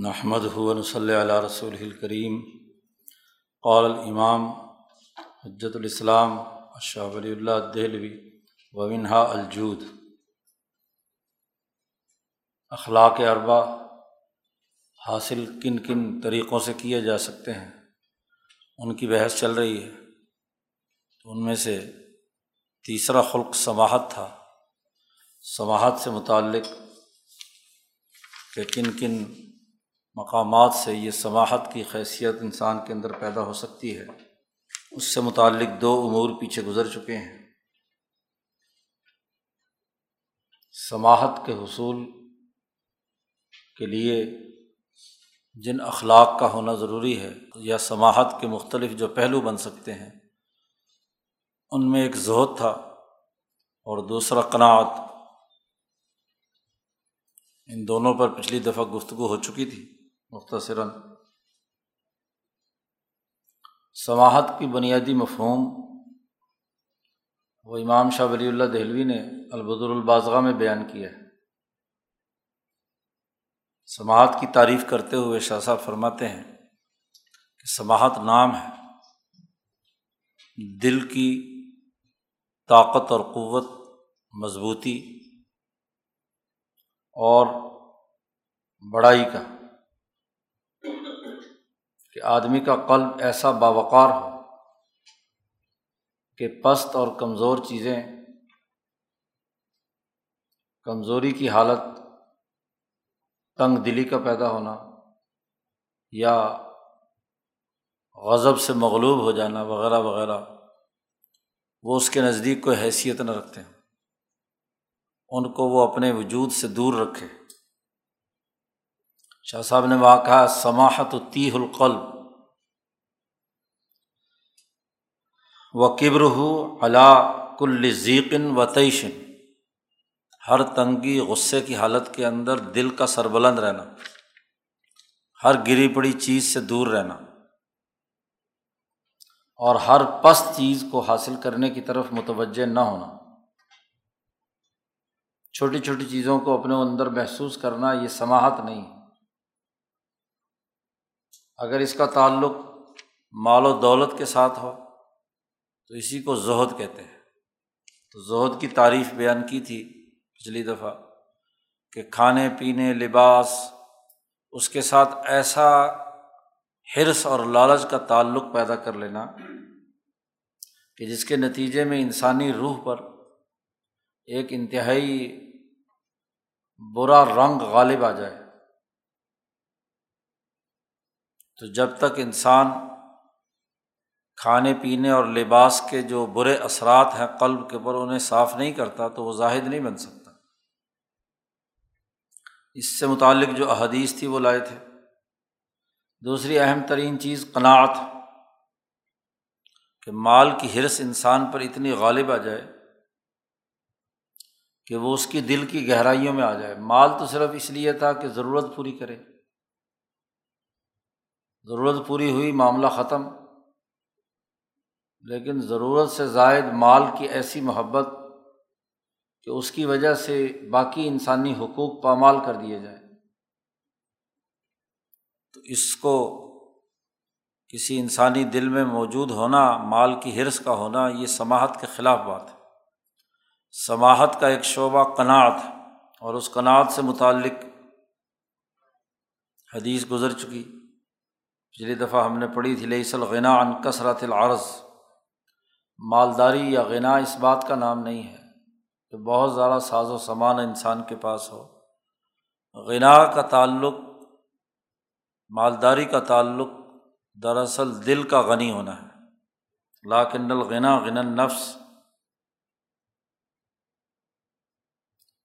نحمد ہُون صلی اللہ رسول الکریم قال الامام حجت الاسلام شاہ ولی اللہ دہلوی وونہا الجود. اخلاق اربا حاصل کن کن طریقوں سے کیے جا سکتے ہیں، ان کی بحث چل رہی ہے۔ تو ان میں سے تیسرا خلق سماہت تھا۔ سماہت سے متعلق کہ کن کن مقامات سے یہ سماہت کی حیثیت انسان کے اندر پیدا ہو سکتی ہے۔ اس سے متعلق دو امور پیچھے گزر چکے ہیں۔ سماہت کے حصول کے لیے جن اخلاق کا ہونا ضروری ہے یا سماہت کے مختلف جو پہلو بن سکتے ہیں، ان میں ایک زہد تھا اور دوسرا قناعت۔ ان دونوں پر پچھلی دفعہ گفتگو ہو چکی تھی۔ مختصراً۔ سماہت کی بنیادی مفہوم، وہ امام شاہ ولی اللہ دہلوی نے البدر الباضغ میں بیان کیا ہے۔ سماعت کی تعریف کرتے ہوئے شاہ صاحب فرماتے ہیں کہ سماہت نام ہے۔ دل کی طاقت اور قوت، مضبوطی اور بڑائی کا۔ کہ آدمی کا قلب ایسا باوقار ہو کہ پست اور کمزور چیزیں، کمزوری کی حالت، تنگ دلی کا پیدا ہونا یا غضب سے مغلوب ہو جانا وغیرہ وغیرہ، وہ اس کے نزدیک کوئی حیثیت نہ رکھتے۔ ہیں ان کو وہ اپنے وجود سے دور رکھے۔ شاہ صاحب نے وہاں کہا، سماحت و تیح القلب۔ و قبر ہو علا کل ذیقن و تعیشن ہر تنگی، غصے کی حالت کے اندر دل کا سربلند رہنا۔ ہر گری پڑی چیز سے دور رہنا۔ اور ہر پست چیز کو حاصل کرنے کی طرف متوجہ نہ ہونا۔ چھوٹی چھوٹی چیزوں کو اپنے اندر محسوس کرنا یہ سماہت نہیں۔ اگر اس کا تعلق مال و دولت کے ساتھ ہو، تو اسی کو زہد کہتے ہیں۔ تو زہد کی تعریف بیان کی تھی پچھلی دفعہ کہ کھانے، پینے، لباس، اس کے ساتھ ایسا حرص اور لالچ کا تعلق پیدا کر لینا کہ جس کے نتیجے میں انسانی روح پر ایک انتہائی برا رنگ غالب آ جائے۔ تو جب تک انسان کھانے پینے اور لباس کے جو برے اثرات ہیں قلب کے اوپر انہیں صاف نہیں کرتا تو وہ زاہد نہیں بن سکتا۔ اس سے متعلق جو احادیث تھی وہ لائے تھے۔ دوسری اہم ترین چیز قناعت، کہ مال کی حرص انسان پر اتنی غالب آ جائے کہ وہ اس کی دل کی گہرائیوں میں آ جائے۔ مال تو صرف اس لیے تھا کہ ضرورت پوری کرے۔ ضرورت پوری ہوئی، معاملہ ختم۔ لیکن ضرورت سے زائد مال کی ایسی محبت کہ اس کی وجہ سے باقی انسانی حقوق پامال کر دیے جائیں۔ تو اس کو کسی انسانی دل میں موجود ہونا، مال کی حرص کا ہونا، یہ سماہت کے خلاف بات ہے۔ سماہت کا ایک شعبہ قناعت اور اس قناعت سے متعلق حدیث گزر چکی۔ پچھلی دفعہ ہم نے پڑھی تھی لئی سلغنا ان کثرت العرض۔ مالداری یا غنا اس بات کا نام نہیں ہے کہ بہت زیادہ ساز و سامان انسان کے پاس ہو۔ غنا کا تعلق، مالداری کا تعلق دراصل دل کا غنی ہونا ہے۔ لاکن الغنا غن نفس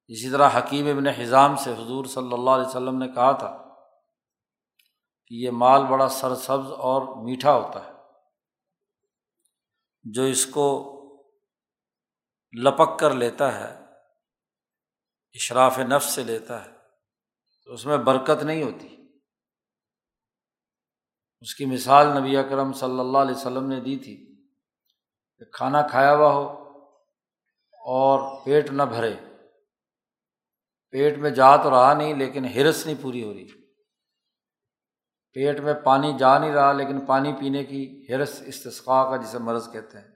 اسی طرح حکیم ابن حضام سے حضور صلی اللہ علیہ وسلم نے کہا تھا کہ یہ مال بڑا سرسبز اور میٹھا ہوتا ہے، جو اس کو لپک کر لیتا ہے، اشراف نفس سے لیتا ہے، تو اس میں برکت نہیں ہوتی۔ اس کی مثال نبی اکرم صلی اللہ علیہ وسلم نے دی تھی کہ کھانا کھایا ہوا ہو اور پیٹ نہ بھرے۔ پیٹ میں جا تو رہا نہیں، لیکن ہرس نہیں پوری ہو رہی۔ پیٹ میں پانی جا نہیں رہا، لیکن پانی پینے کی ہرس استثقاء کا جسے مرض کہتے ہیں۔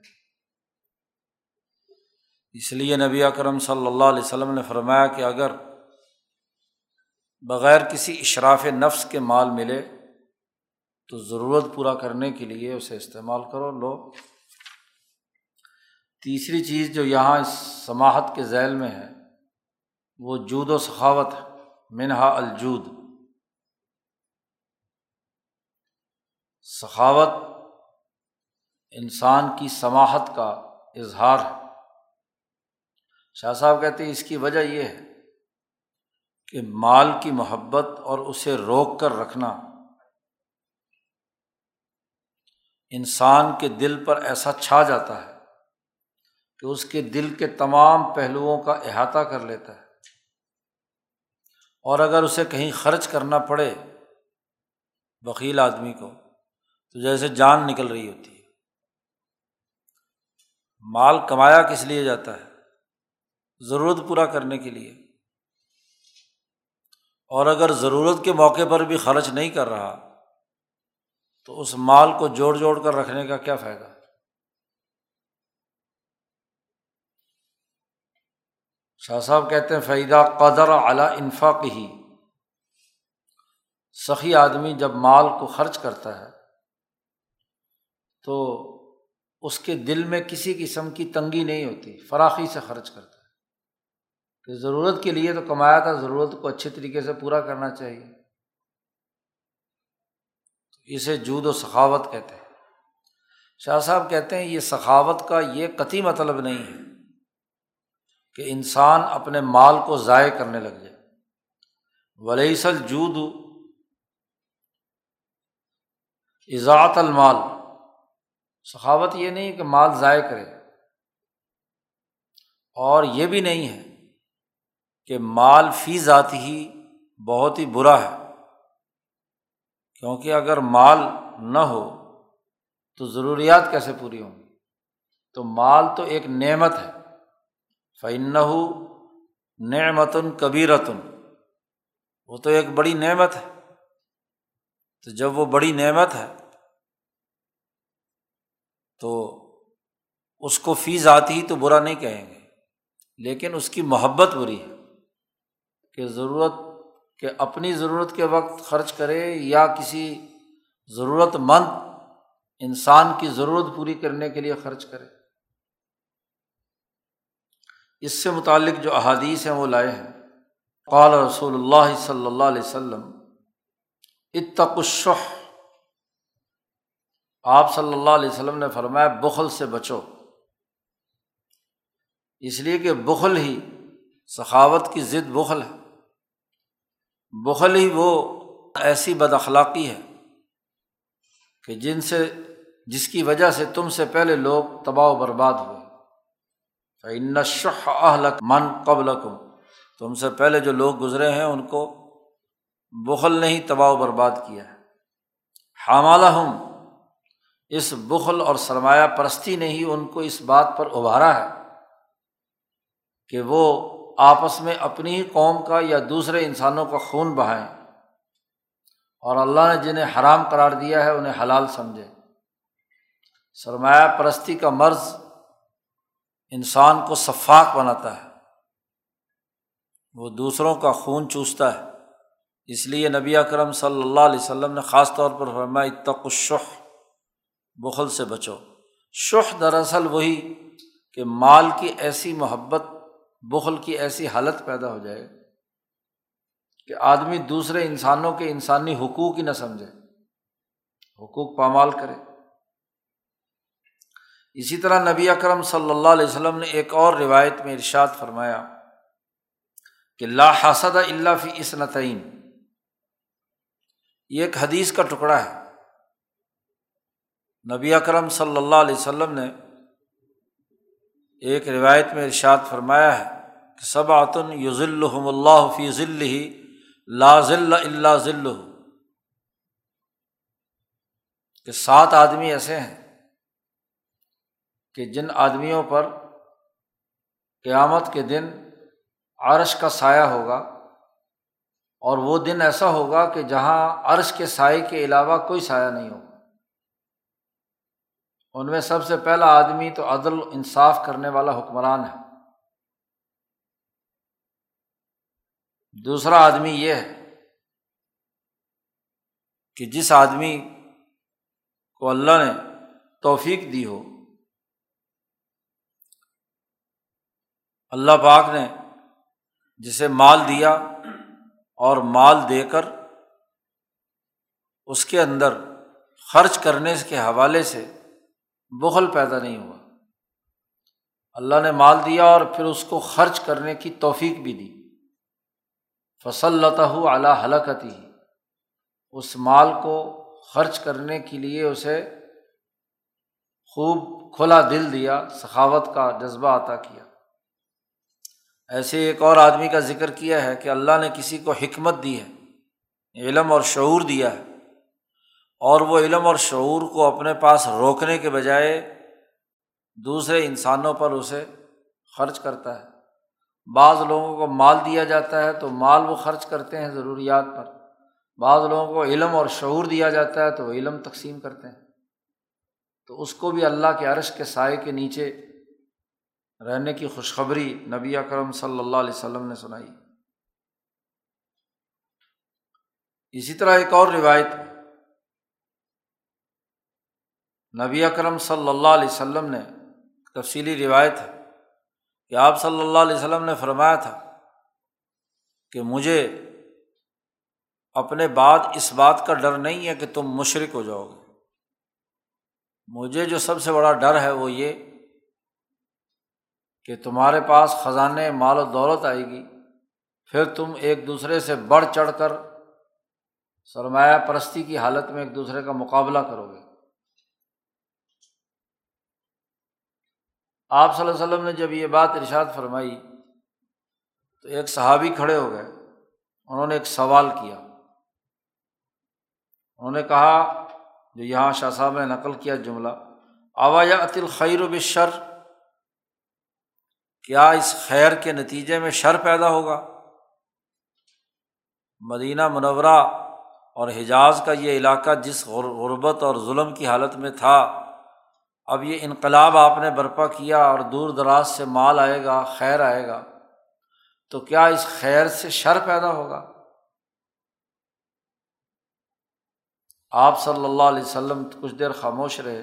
اس لیے نبی اکرم صلی اللہ علیہ وسلم نے فرمایا کہ اگر بغیر کسی اشراف نفس کے مال ملے، تو ضرورت پورا کرنے کے لیے اسے استعمال کرو، لو۔ تیسری چیز جو یہاں اس سماہت کے ذیل میں ہے، وہ جود و سخاوت منہا الجود۔ سخاوت انسان کی سماہت کا اظہار ہے۔ شاہ صاحب کہتے ہیں اس کی وجہ یہ ہے کہ مال کی محبت اور اسے روک کر رکھنا انسان کے دل پر ایسا چھا جاتا ہے کہ اس کے دل کے تمام پہلوؤں کا احاطہ کر لیتا ہے۔ اور اگر اسے کہیں خرچ کرنا پڑے وکیل آدمی کو تو جیسے جان نکل رہی ہوتی ہے۔ مال کمایا کس لیے جاتا ہے؟ ضرورت پورا کرنے کے لیے۔ اور اگر ضرورت کے موقع پر بھی خرچ نہیں کر رہا، تو اس مال کو جوڑ جوڑ کر رکھنے کا کیا فائدہ؟ شاہ صاحب کہتے ہیں فائدہ قدر اعلیٰ انفاق ہی سخی آدمی جب مال کو خرچ کرتا ہے تو اس کے دل میں کسی قسم کی تنگی نہیں ہوتی، فراخی سے خرچ کرتا ہے۔ کہ ضرورت کے لیے تو کمایا تھا، ضرورت کو اچھے طریقے سے پورا کرنا چاہیے۔ اسے جود و سخاوت کہتے ہیں۔ شاہ صاحب کہتے ہیں، یہ سخاوت کا یہ قطعی مطلب نہیں ہے کہ انسان اپنے مال کو ضائع کرنے لگ جائے۔ ولیسل جود ایزاط المال۔ سخاوت یہ نہیں کہ مال ضائع کرے۔ اور یہ بھی نہیں ہے کہ مال فی ذات ہی بہت ہی برا ہے۔ کیونکہ اگر مال نہ ہو تو ضروریات کیسے پوری ہوں گی؟ تو مال تو ایک نعمت ہے۔ فن نعمتن کبیرتن وہ تو ایک بڑی نعمت ہے۔ تو جب وہ بڑی نعمت ہے تو اس کو فیس آتی ہی تو برا نہیں کہیں گے۔ لیکن اس کی محبت بری ہے کہ ضرورت کہ اپنی ضرورت کے وقت خرچ کرے یا کسی ضرورت مند انسان کی ضرورت پوری کرنے کے لیے خرچ کرے۔ اس سے متعلق جو احادیث ہیں وہ لائے ہیں۔ قال رسول اللہ صلی اللہ علیہ وسلم اتقشح آپ صلی اللہ علیہ وسلم نے فرمایا، بخل سے بچو۔ اس لیے کہ بخل ہی سخاوت کی ضد بخل ہے۔ بخل ہی وہ ایسی بد اخلاقی ہے کہ جن سے، جس کی وجہ سے تم سے پہلے لوگ تباہ و برباد ہوئے۔ نشح اہلک من قبل کم تم سے پہلے جو لوگ گزرے ہیں، ان کو بخل نے ہی تباہ و برباد کیا ہے۔ حامالہ ہوں اس بخل اور سرمایہ پرستی نے ہی ان کو اس بات پر ابھارا ہے کہ وہ آپس میں اپنی ہی قوم کا یا دوسرے انسانوں کا خون بہائیں۔ اور اللہ نے جنہیں حرام قرار دیا ہے انہیں حلال سمجھے۔ سرمایہ پرستی کا مرض انسان کو شفاق بناتا ہے۔ وہ دوسروں کا خون چوستا ہے۔ اس لیے نبی اکرم صلی اللہ علیہ وسلم نے خاص طور پر فرمایا اتق الشح۔ بخل سے بچو۔ شح دراصل وہی کہ مال کی ایسی محبت، بخل کی ایسی حالت پیدا ہو جائے کہ آدمی دوسرے انسانوں کے انسانی حقوق ہی نہ سمجھے۔ حقوق پامال کرے۔ اسی طرح نبی اکرم صلی اللہ علیہ وسلم نے ایک اور روایت میں ارشاد فرمایا کہ لا حسد اللہ فی اسنتعین یہ ایک حدیث کا ٹکڑا ہے۔ نبی اکرم صلی اللہ علیہ وسلم نے ایک روایت میں ارشاد فرمایا ہے کہ سب آتن یوزلحم اللہ فی ذل ہی لا ذل اللہ ذل کہ سات آدمی ایسے ہیں کہ جن آدمیوں پر قیامت کے دن عرش کا سایہ ہوگا اور وہ دن ایسا ہوگا کہ جہاں عرش کے سائے کے علاوہ کوئی سایہ نہیں ہوگا۔ ان میں سب سے پہلا آدمی تو عدل انصاف کرنے والا حکمران ہے۔ دوسرا آدمی یہ ہے کہ جس آدمی کو اللہ نے توفیق دی ہو، اللہ پاک نے جسے مال دیا اور مال دے کر اس کے اندر خرچ کرنے کے حوالے سے بخل پیدا نہیں ہوا۔ اللہ نے مال دیا اور پھر اس کو خرچ کرنے کی توفیق بھی دی۔ فصل لتا اعلیٰ حلقتی اس مال کو خرچ کرنے کے لیے اسے خوب کھلا دل دیا، سخاوت کا جذبہ عطا کیا۔ ایسے ایک اور آدمی کا ذکر کیا ہے کہ اللہ نے کسی کو حکمت دی ہے، علم اور شعور دیا ہے۔ اور وہ علم اور شعور کو اپنے پاس روکنے کے بجائے دوسرے انسانوں پر اسے خرچ کرتا ہے۔ بعض لوگوں کو مال دیا جاتا ہے تو مال وہ خرچ کرتے ہیں ضروریات پر۔ بعض لوگوں کو علم اور شعور دیا جاتا ہے تو وہ علم تقسیم کرتے ہیں۔ تو اس کو بھی اللہ کے عرش کے سائے کے نیچے رہنے کی خوشخبری نبی اکرم صلی اللہ علیہ وسلم نے سنائی۔ اسی طرح ایک اور روایت نبی اکرم صلی اللہ علیہ وسلم نے تفصیلی روایت ہے کہ آپ صلی اللہ علیہ وسلم نے فرمایا تھا کہ مجھے اپنے بعد اس بات کا ڈر نہیں ہے کہ تم مشرق ہو جاؤ گے۔ مجھے جو سب سے بڑا ڈر ہے وہ یہ کہ تمہارے پاس خزانے، مال و دولت آئے گی، پھر تم ایک دوسرے سے بڑھ چڑھ کر سرمایہ پرستی کی حالت میں ایک دوسرے کا مقابلہ کرو گے۔ آپ صلی اللہ علیہ وسلم نے جب یہ بات ارشاد فرمائی تو ایک صحابی کھڑے ہو گئے، انہوں نے ایک سوال کیا۔ انہوں نے کہا، جو یہاں شاہ صاحب نے نقل کیا جملہ، آوا یا عطل خیر و بشر کیا اس خیر کے نتیجے میں شر پیدا ہوگا؟ مدینہ منورہ اور حجاز کا یہ علاقہ جس غربت اور ظلم کی حالت میں تھا اب یہ انقلاب آپ نے برپا کیا اور دور دراز سے مال آئے گا، خیر آئے گا، تو کیا اس خیر سے شر پیدا ہوگا؟ آپ صلی اللہ علیہ وسلم کچھ دیر خاموش رہے۔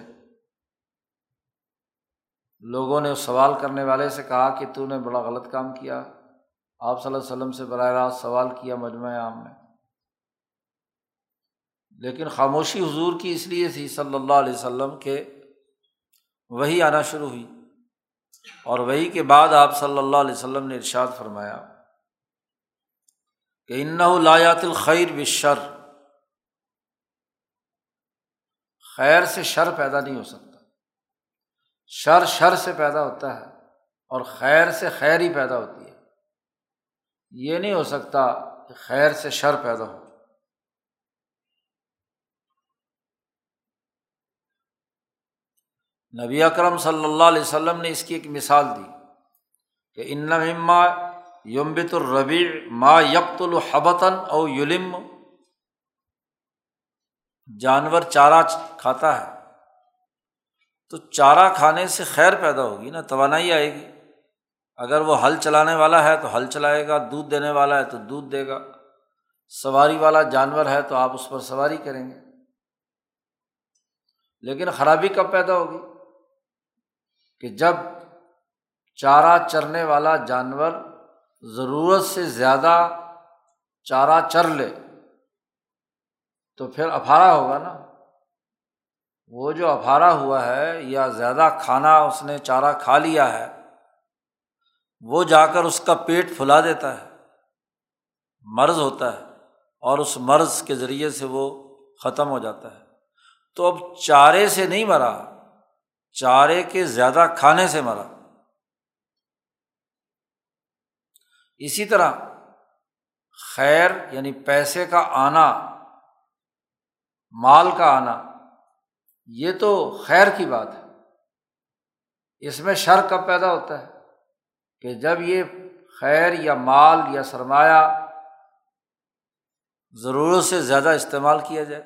لوگوں نے اس سوال کرنے والے سے کہا کہ تو نے بڑا غلط کام کیا۔ آپ صلی اللہ علیہ وسلم سے براہ راست سوال کیا مجموعہ عام میں۔ لیکن خاموشی حضور کی اس لیے تھی صلی اللہ علیہ وسلم کے وہی آنا شروع ہوئی اور وہی کے بعد آپ صلی اللہ علیہ وسلم نے ارشاد فرمایا کہ ان لایات الخیر بشر خیر سے شر پیدا نہیں ہو سکتا شر شر سے پیدا ہوتا ہے اور خیر سے خیر ہی پیدا ہوتی ہے یہ نہیں ہو سکتا کہ خیر سے شر پیدا ہو نبی اکرم صلی اللہ علیہ وسلم نے اس کی ایک مثال دی کہ ان مما یمبت الربیع ما یکت الحبتاً او یلم. جانور چارہ کھاتا ہے تو چارہ کھانے سے خیر پیدا ہوگی نا، توانائی آئے گی۔ اگر وہ ہل چلانے والا ہے تو ہل چلائے گا، دودھ دینے والا ہے تو دودھ دے گا۔ سواری والا جانور ہے تو آپ اس پر سواری کریں گے۔ لیکن خرابی کب پیدا ہوگی؟ کہ جب چارہ چرنے والا جانور ضرورت سے زیادہ چارہ چر لے، تو پھر افارا ہوگا نا۔ وہ جو افارا ہوا ہے یا زیادہ کھانا اس نے چارہ کھا لیا ہے، وہ جا کر اس کا پیٹ پھلا دیتا ہے، مرض ہوتا ہے اور اس مرض کے ذریعے سے وہ ختم ہو جاتا ہے۔ تو اب چارے سے نہیں مرا چارے کے زیادہ کھانے سے مرا۔ اسی طرح خیر یعنی پیسے کا آنا، مال کا آنا، یہ تو خیر کی بات ہے۔ اس میں شر کب پیدا ہوتا ہے؟ کہ جب یہ خیر یا مال یا سرمایہ ضرورت سے زیادہ استعمال کیا جائے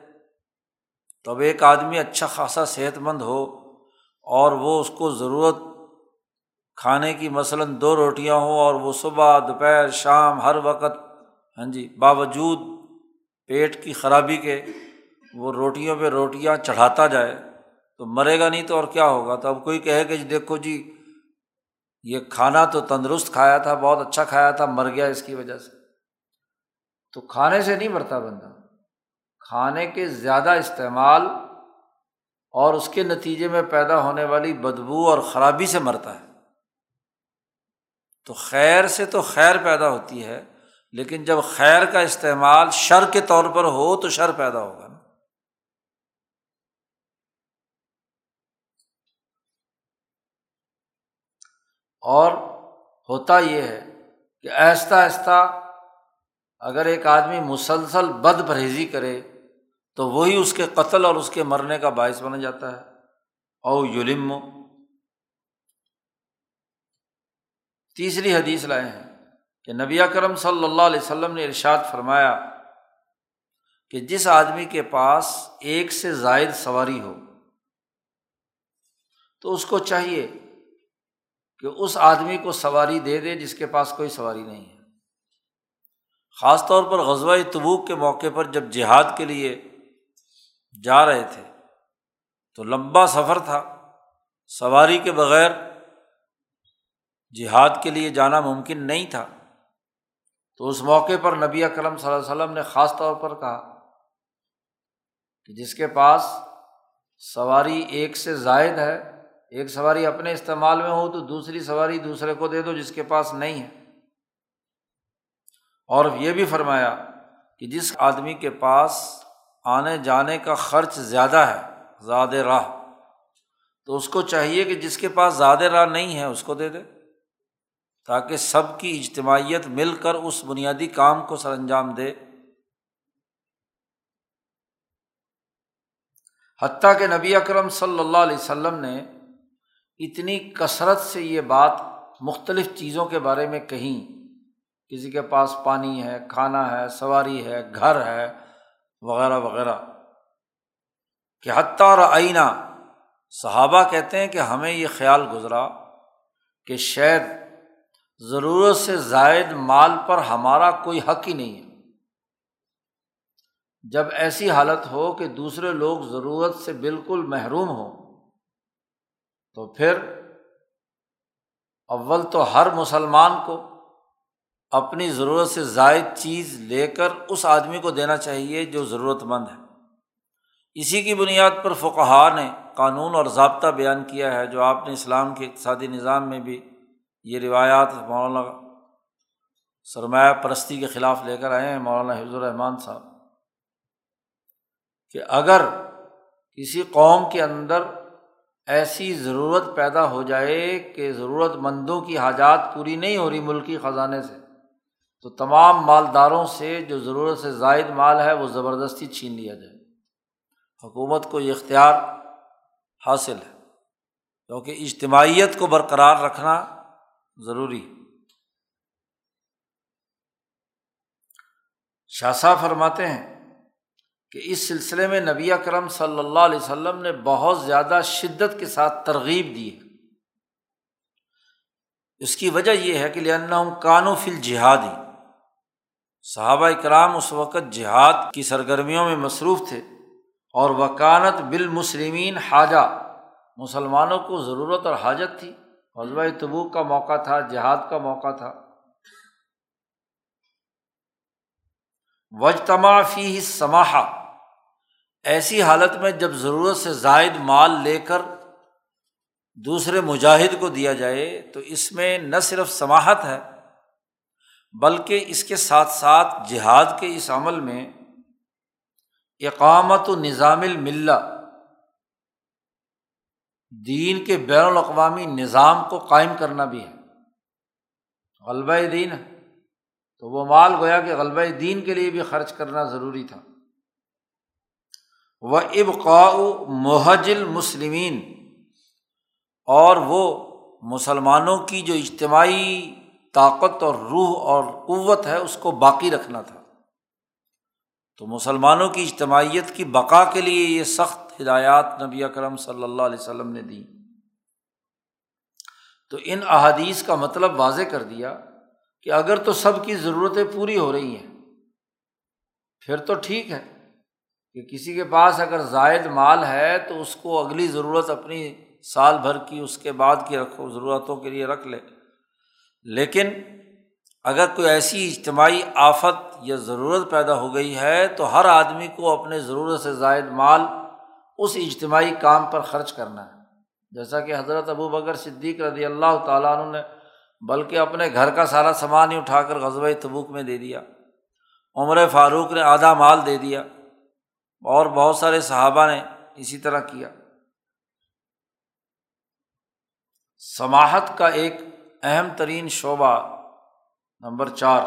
تو اب ایک آدمی اچھا خاصا صحت مند ہو اور وہ اس کو ضرورت کھانے کی مثلاً دو روٹیاں ہوں اور وہ صبح، دوپہر، شام، ہر وقت ہاں جی باوجود پیٹ کی خرابی کے وہ روٹیوں پہ روٹیاں چڑھاتا جائے تو مرے گا نہیں تو اور کیا ہوگا؟ تو اب کوئی کہے کہ جی دیکھو جی یہ کھانا تو تندرست کھایا تھا، بہت اچھا کھایا تھا، مر گیا اس کی وجہ سے۔ تو کھانے سے نہیں مرتا بندہ۔ کھانے کے زیادہ استعمال اور اس کے نتیجے میں پیدا ہونے والی بدبو اور خرابی سے مرتا ہے۔ تو خیر سے تو خیر پیدا ہوتی ہے، لیکن جب خیر کا استعمال شر کے طور پر ہو تو شر پیدا ہوگا نا۔ اور ہوتا یہ ہے کہ آہستہ آہستہ اگر ایک آدمی مسلسل بد پرہیزی کرے تو وہی اس کے قتل اور اس کے مرنے کا باعث بنا جاتا ہے۔ او یلم۔ تیسری حدیث لائے ہیں کہ نبی کرم صلی اللہ علیہ وسلم نے ارشاد فرمایا کہ جس آدمی کے پاس ایک سے زائد سواری ہو، تو اس کو چاہیے کہ اس آدمی کو سواری دے دے جس کے پاس کوئی سواری نہیں ہے۔ خاص طور پر غزوہ تبوک کے موقع پر جب جہاد کے لیے جا رہے تھے۔ تو لمبا سفر تھا۔ سواری کے بغیر جہاد کے لیے جانا ممکن نہیں تھا۔ تو اس موقع پر نبی اکرم صلی اللہ علیہ وسلم نے خاص طور پر کہا کہ جس کے پاس سواری ایک سے زائد ہے، ایک سواری اپنے استعمال میں ہو تو دوسری سواری دوسرے کو دے دو جس کے پاس نہیں ہے۔ اور یہ بھی فرمایا کہ جس آدمی کے پاس آنے جانے کا خرچ زیادہ ہے زیادہ راہ۔ تو اس کو چاہیے کہ جس کے پاس زیادہ راہ نہیں ہے، اس کو دے دے۔ تاکہ سب کی اجتماعیت مل کر اس بنیادی کام کو سر انجام دے۔ حتیٰ کہ نبی اکرم صلی اللہ علیہ وسلم نے اتنی کثرت سے یہ بات مختلف چیزوں کے بارے میں کہیں کسی کے پاس پانی ہے، کھانا ہے، سواری ہے، گھر ہے وغیرہ وغیرہ۔ کہ حتیٰ اور آئینہ صحابہ کہتے ہیں کہ ہمیں یہ خیال گزرا کہ شاید ضرورت سے زائد مال پر ہمارا کوئی حق ہی نہیں ہے۔ جب ایسی حالت ہو کہ دوسرے لوگ ضرورت سے بالکل محروم ہوں، تو پھر اول تو ہر مسلمان کو اپنی ضرورت سے زائد چیز لے کر اس آدمی کو دینا چاہیے جو ضرورت مند ہے۔ اسی کی بنیاد پر فقہ نے قانون اور ضابطہ بیان کیا ہے، جو آپ نے اسلام کے اقتصادی نظام میں بھی یہ روایات مولانا سرمایہ پرستی کے خلاف لے کر آئے ہیں، مولانا حفظ الرحمان صاحب۔ کہ اگر کسی قوم کے اندر ایسی ضرورت پیدا ہو جائے کہ ضرورت مندوں کی حاجات پوری نہیں ہو رہی ملکی خزانے سے تو تمام مالداروں سے جو ضرورت سے زائد مال ہے وہ زبردستی چھین لیا جائے۔ حکومت کو یہ اختیار حاصل ہے۔ کیونکہ اجتماعیت کو برقرار رکھنا ضروری شاہ فرماتے ہیں کہ اس سلسلے میں نبی کرم صلی اللہ علیہ وسلم نے بہت زیادہ شدت کے ساتھ ترغیب دی ہے۔ اس کی وجہ یہ ہے کہ لن کانو فل جہادی صحابہ کرام اس وقت جہاد کی سرگرمیوں میں مصروف تھے اور وکانت بالمسلمین حاجہ، مسلمانوں کو ضرورت اور حاجت تھی۔ حضبۂ تبوک کا موقع تھا، جہاد کا موقع تھا۔ وجتما فی سماحا ایسی حالت میں جب ضرورت سے زائد مال لے کر دوسرے مجاہد کو دیا جائے تو اس میں نہ صرف سماہت ہے بلکہ اس کے ساتھ ساتھ جہاد کے اس عمل میں اقامت و نظام الملہ، دین کے بین الاقوامی نظام کو قائم کرنا بھی ہے۔ غلبہ دین ہے۔ تو وہ مال گویا کہ غلبہ دین کے لیے بھی خرچ کرنا ضروری تھا۔ وہ ابقاء محجل مسلمین اور وہ مسلمانوں کی جو اجتماعی طاقت اور روح اور قوت ہے، اس کو باقی رکھنا تھا۔ تو مسلمانوں کی اجتماعیت کی بقا کے لیے یہ سخت ہدایات نبی اکرم صلی اللہ علیہ وسلم نے دی تو ان احادیث کا مطلب واضح کر دیا کہ اگر تو سب کی ضرورتیں پوری ہو رہی ہیں، پھر تو ٹھیک ہے کہ کسی کے پاس اگر زائد مال ہے تو اس کو اگلی ضرورت اپنی سال بھر کی، اس کے بعد کی رکھو، ضرورتوں کے لیے رکھ لے۔ لیکن اگر کوئی ایسی اجتماعی آفت یا ضرورت پیدا ہو گئی ہے تو ہر آدمی کو اپنے ضرورت سے زائد مال اس اجتماعی کام پر خرچ کرنا ہے۔ جیسا کہ حضرت ابو بکر صدیق رضی اللہ تعالیٰ عنہ نے بلکہ اپنے گھر کا سارا سامان ہی اٹھا کر غزوہ تبوک میں دے دیا، عمر فاروق نے آدھا مال دے دیا اور بہت سارے صحابہ نے اسی طرح کیا۔ سماہت کا ایک اہم ترین شعبہ نمبر چار۔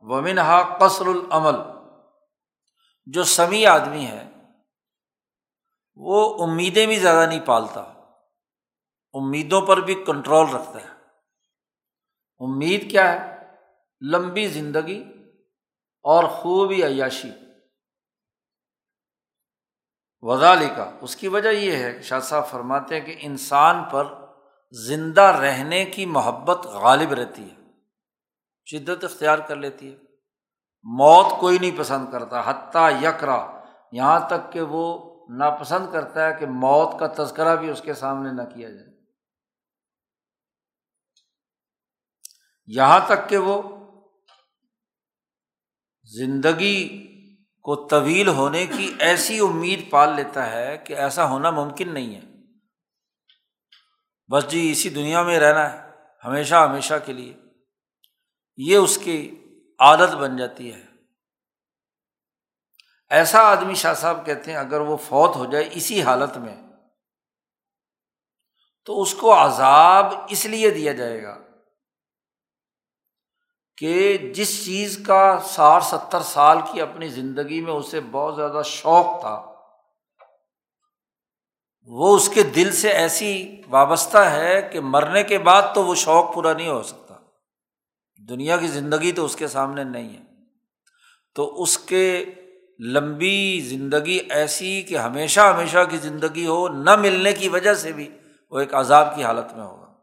ومن ہا قصر العمل جو سمیع آدمی ہے، وہ امیدیں بھی زیادہ نہیں پالتا۔ امیدوں پر بھی کنٹرول رکھتا ہے۔ امید کیا ہے؟ لمبی زندگی اور خوبی عیاشی۔ وزالی اس کی وجہ یہ ہے کہ شاہ صاحب فرماتے ہیں کہ انسان پر زندہ رہنے کی محبت غالب رہتی ہے، شدت اختیار کر لیتی ہے۔ موت کوئی نہیں پسند کرتا، حتیٰ یکرا۔ یہاں تک کہ وہ ناپسند کرتا ہے کہ موت کا تذکرہ بھی اس کے سامنے نہ کیا جائے۔ یہاں تک کہ وہ زندگی کو طویل ہونے کی ایسی امید پال لیتا ہے کہ ایسا ہونا ممکن نہیں ہے۔ بس جی اسی دنیا میں رہنا ہے، ہمیشہ ہمیشہ کے لیے۔ یہ اس کی عادت بن جاتی ہے۔ ایسا آدمی شاہ صاحب کہتے ہیں، اگر وہ فوت ہو جائے اسی حالت میں، تو اس کو عذاب اس لیے دیا جائے گا کہ جس چیز کا ساٹھ ستر سال کی اپنی زندگی میں اسے بہت زیادہ شوق تھا وہ اس کے دل سے ایسی وابستہ ہے کہ مرنے کے بعد تو وہ شوق پورا نہیں ہو سکتا۔ دنیا کی زندگی تو اس کے سامنے نہیں ہے۔ تو اس کے لمبی زندگی ایسی کہ ہمیشہ ہمیشہ کی زندگی ہو، نہ ملنے کی وجہ سے بھی وہ ایک عذاب کی حالت میں ہوگا۔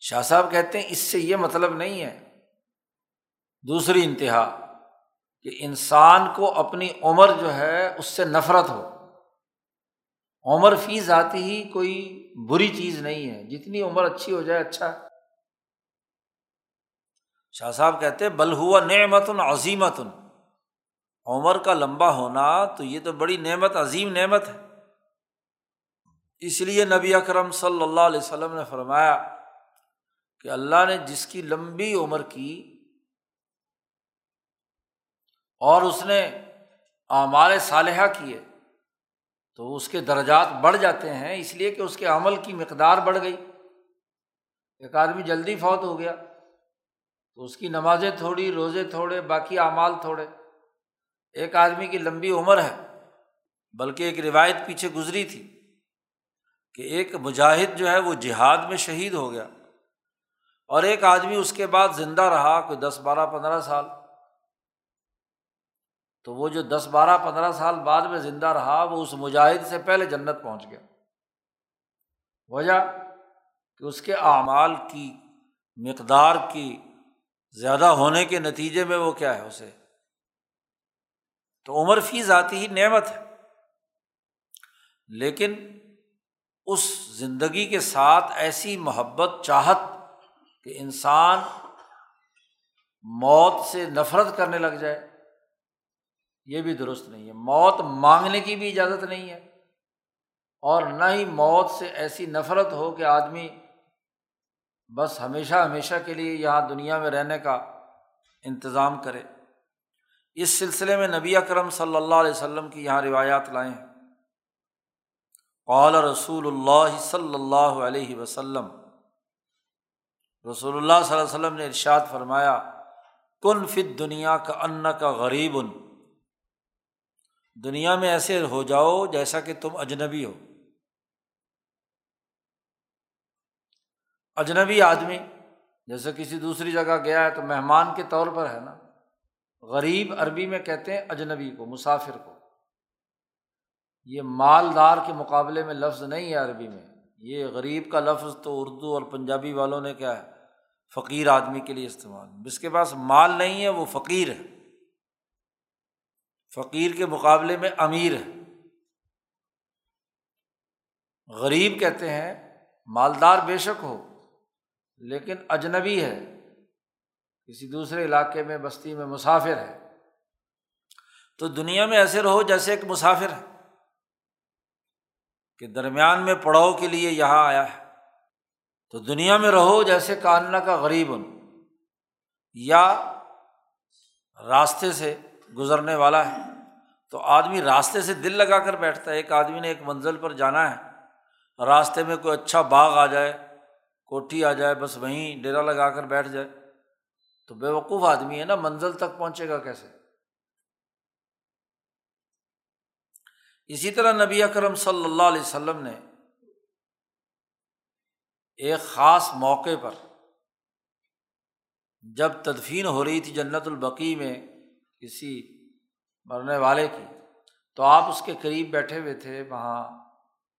شاہ صاحب کہتے ہیں، اس سے یہ مطلب نہیں ہے۔ دوسری انتہا۔ کہ انسان کو اپنی عمر جو ہے اس سے نفرت ہو۔ عمر فی ذاتی ہی کوئی بری چیز نہیں ہے۔ جتنی عمر اچھی ہو جائے اچھا۔ ہے شاہ صاحب کہتے بل ہوا نعمت عظیمت عمر کا لمبا ہونا تو یہ تو بڑی نعمت، عظیم نعمت ہے۔ اس لیے نبی اکرم صلی اللہ علیہ وسلم نے فرمایا کہ اللہ نے جس کی لمبی عمر کی اور اس نے اعمال صالحہ کیے، تو اس کے درجات بڑھ جاتے ہیں، اس لیے کہ اس کے عمل کی مقدار بڑھ گئی۔ ایک آدمی جلدی فوت ہو گیا، تو اس کی نمازیں تھوڑی، روزے تھوڑے، باقی اعمال تھوڑے۔ ایک آدمی کی لمبی عمر ہے، بلکہ ایک روایت پیچھے گزری تھی کہ ایک مجاہد جو ہے وہ جہاد میں شہید ہو گیا۔ اور ایک آدمی اس کے بعد زندہ رہا، کوئی دس، بارہ، پندرہ سال۔ تو وہ جو دس بارہ پندرہ سال بعد میں زندہ رہا، وہ اس مجاہد سے پہلے جنت پہنچ گیا۔ وجہ کہ اس کے اعمال کی، مقدار کی، زیادہ ہونے کے نتیجے میں وہ کیا ہے اسے؟ تو عمر فی ذاتی ہی نعمت ہے۔ لیکن اس زندگی کے ساتھ ایسی محبت، چاہت کہ انسان موت سے نفرت کرنے لگ جائے۔ یہ بھی درست نہیں ہے۔ موت مانگنے کی بھی اجازت نہیں ہے۔ اور نہ ہی موت سے ایسی نفرت ہو کہ آدمی بس ہمیشہ ہمیشہ کے لیے یہاں دنیا میں رہنے کا انتظام کرے۔ اس سلسلے میں نبی اکرم صلی اللہ علیہ وسلم کی یہاں روایات لائیں۔ ہیں قال رسول اللہ صلی اللہ علیہ وسلم، رسول اللہ صلی اللہ علیہ وسلم نے ارشاد فرمایا، کن فت دنیا کا ان کا غریب ان دنیا میں ایسے ہو جاؤ جیسا کہ تم اجنبی ہو۔ اجنبی آدمی، جیسے کسی دوسری جگہ گیا ہے تو مہمان کے طور پر ہے نا، غریب عربی میں کہتے ہیں اجنبی کو، مسافر کو۔ یہ مالدار کے مقابلے میں لفظ نہیں ہے عربی میں۔ یہ غریب کا لفظ تو اردو اور پنجابی والوں نے کیا ہے، فقیر آدمی کے لیے استعمال۔ جس کے پاس مال نہیں ہے، وہ فقیر ہے۔ فقیر کے مقابلے میں امیر ہے۔ غریب کہتے ہیں، مالدار بے شک ہو، لیکن اجنبی ہے۔ کسی دوسرے علاقے میں، بستی میں مسافر ہے۔ تو دنیا میں ایسے رہو جیسے ایک مسافر ہے کہ درمیان میں پڑاؤ کے لیے یہاں آیا ہے۔ تو دنیا میں رہو جیسے کاننا کا غریب۔ ان یا راستے سے گزرنے والا ہے۔ تو آدمی راستے سے دل لگا کر بیٹھتا ہے۔ ایک آدمی نے ایک منزل پر جانا ہے۔ راستے میں کوئی اچھا باغ آ جائے، کوٹھی آ جائے، بس وہیں ڈیرا لگا کر بیٹھ جائے۔ تو بے وقوف آدمی ہے نا، منزل تک پہنچے گا کیسے؟ اسی طرح نبی اکرم صلی اللہ علیہ وسلم نے ایک خاص موقع پر جب تدفین ہو رہی تھی جنت البقی میں کسی مرنے والے کی۔ تو آپ اس کے قریب بیٹھے ہوئے تھے، وہاں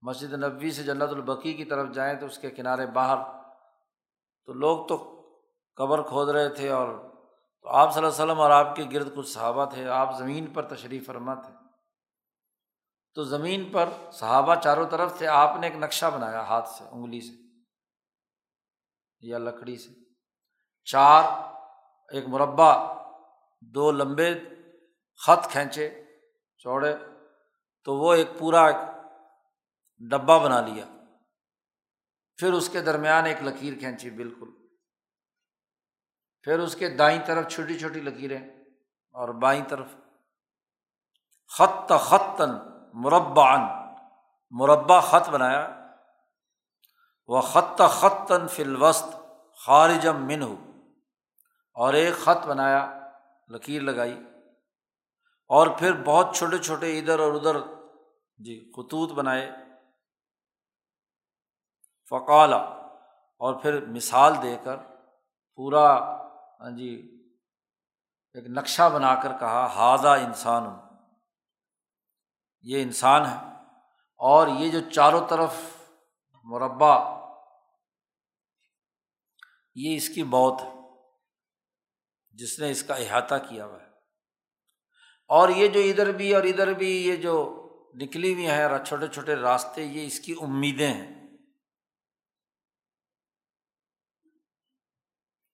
مسجد نبوی سے جنت البقی کی طرف جائیں تو اس کے کنارے باہر۔ تو لوگ تو قبر کھود رہے تھے اور تو آپ صلی اللہ علیہ وسلم اور آپ کے گرد کچھ صحابہ تھے۔ آپ زمین پر تشریف فرما تھے۔ تو زمین پر صحابہ چاروں طرف تھے۔ آپ نے ایک نقشہ بنایا ہاتھ سے، انگلی سے یا لکڑی سے۔ چار، ایک مربع دو لمبے خط کھینچے چوڑے، تو وہ ایک پورا ایک ڈبہ بنا لیا۔ پھر اس کے درمیان ایک لکیر کھینچی، بالکل۔ پھر اس کے دائیں طرف چھوٹی چھوٹی لکیریں اور بائیں طرف۔ خط خطن مربع مربع خط بنایا۔ وہ خط خطن فلوسط خارجم من ہو اور ایک خط بنایا۔ لکیر لگائی اور پھر بہت چھوٹے چھوٹے ادھر اور ادھر جی خطوط بنائے۔ فقالا اور پھر مثال دے کر پورا ہاں جی ایک نقشہ بنا کر کہا ہاضا انسان ہوں یہ انسان ہے اور یہ جو چاروں طرف مربع، یہ اس کی موت ہے۔ جس نے اس کا احاطہ کیا ہوا ہے۔ اور یہ جو ادھر بھی اور ادھر بھی یہ جو نکلی ہوئی ہیں چھوٹے چھوٹے راستے، یہ اس کی امیدیں ہیں۔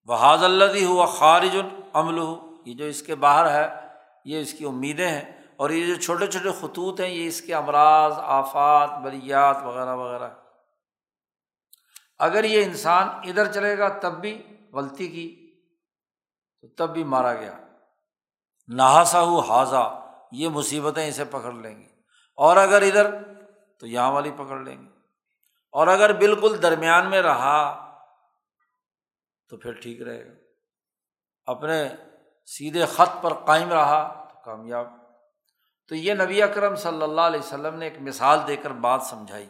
بحاظ اللہ ہوا خارج العمل ہو یہ جو اس کے باہر ہے، یہ اس کی امیدیں ہیں۔ اور یہ جو چھوٹے چھوٹے خطوط ہیں، یہ اس کے امراض، آفات بلیات وغیرہ وغیرہ۔ اگر یہ انسان ادھر چلے گا، تب بھی غلطی کی تو تب بھی مارا گیا۔ نہاسا ہو حاضہ یہ مصیبتیں اسے پکڑ لیں گی۔ اور اگر ادھر، تو یہاں والی پکڑ لیں گی۔ اور اگر بالکل درمیان میں رہا، تو پھر ٹھیک رہے گا۔ اپنے سیدھے خط پر قائم رہا، تو کامیاب۔ تو یہ نبی اکرم صلی اللہ علیہ وسلم نے ایک مثال دے کر بات سمجھائی۔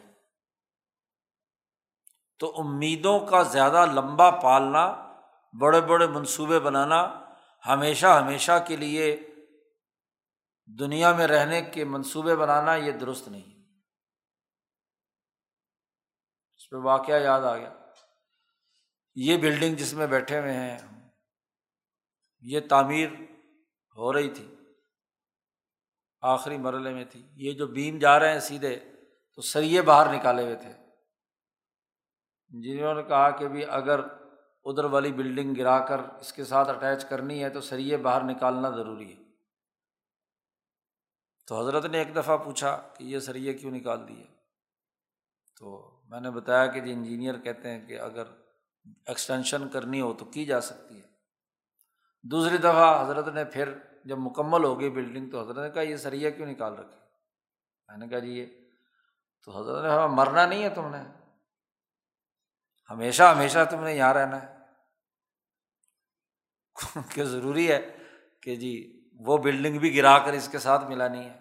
تو امیدوں کا زیادہ لمبا پالنا بڑے بڑے منصوبے بنانا ہمیشہ ہمیشہ کے لیے دنیا میں رہنے کے منصوبے بنانا یہ درست نہیں اس پہ واقعہ یاد آ گیا۔ یہ بلڈنگ جس میں بیٹھے ہوئے ہیں، یہ تعمیر ہو رہی تھی۔ آخری مرحلے میں تھی۔ یہ جو بیم جا رہے ہیں سیدھے، تو سریے باہر نکالے ہوئے تھے۔ جنہوں نے کہا کہ بھی اگر ادھر والی بلڈنگ گرا کر اس کے ساتھ اٹیچ کرنی ہے تو سریے باہر نکالنا ضروری ہے۔ تو حضرت نے ایک دفعہ پوچھا کہ یہ سریے کیوں نکال دیے تو میں نے بتایا کہ جی انجینئر کہتے ہیں کہ اگر ایکسٹینشن کرنی ہو تو کی جا سکتی ہے۔ دوسری دفعہ حضرت نے پھر جب مکمل ہو گئی بلڈنگ تو حضرت نے کہا یہ سریا کیوں نکال رکھے؟ میں نے کہا جی یہ تو حضرت نے کہا مرنا نہیں ہے تم نے، ہمیشہ ہمیشہ تم نے یہاں رہنا ہے۔ کہ ضروری ہے کہ جی وہ بلڈنگ بھی گرا کر اس کے ساتھ ملانی ہے۔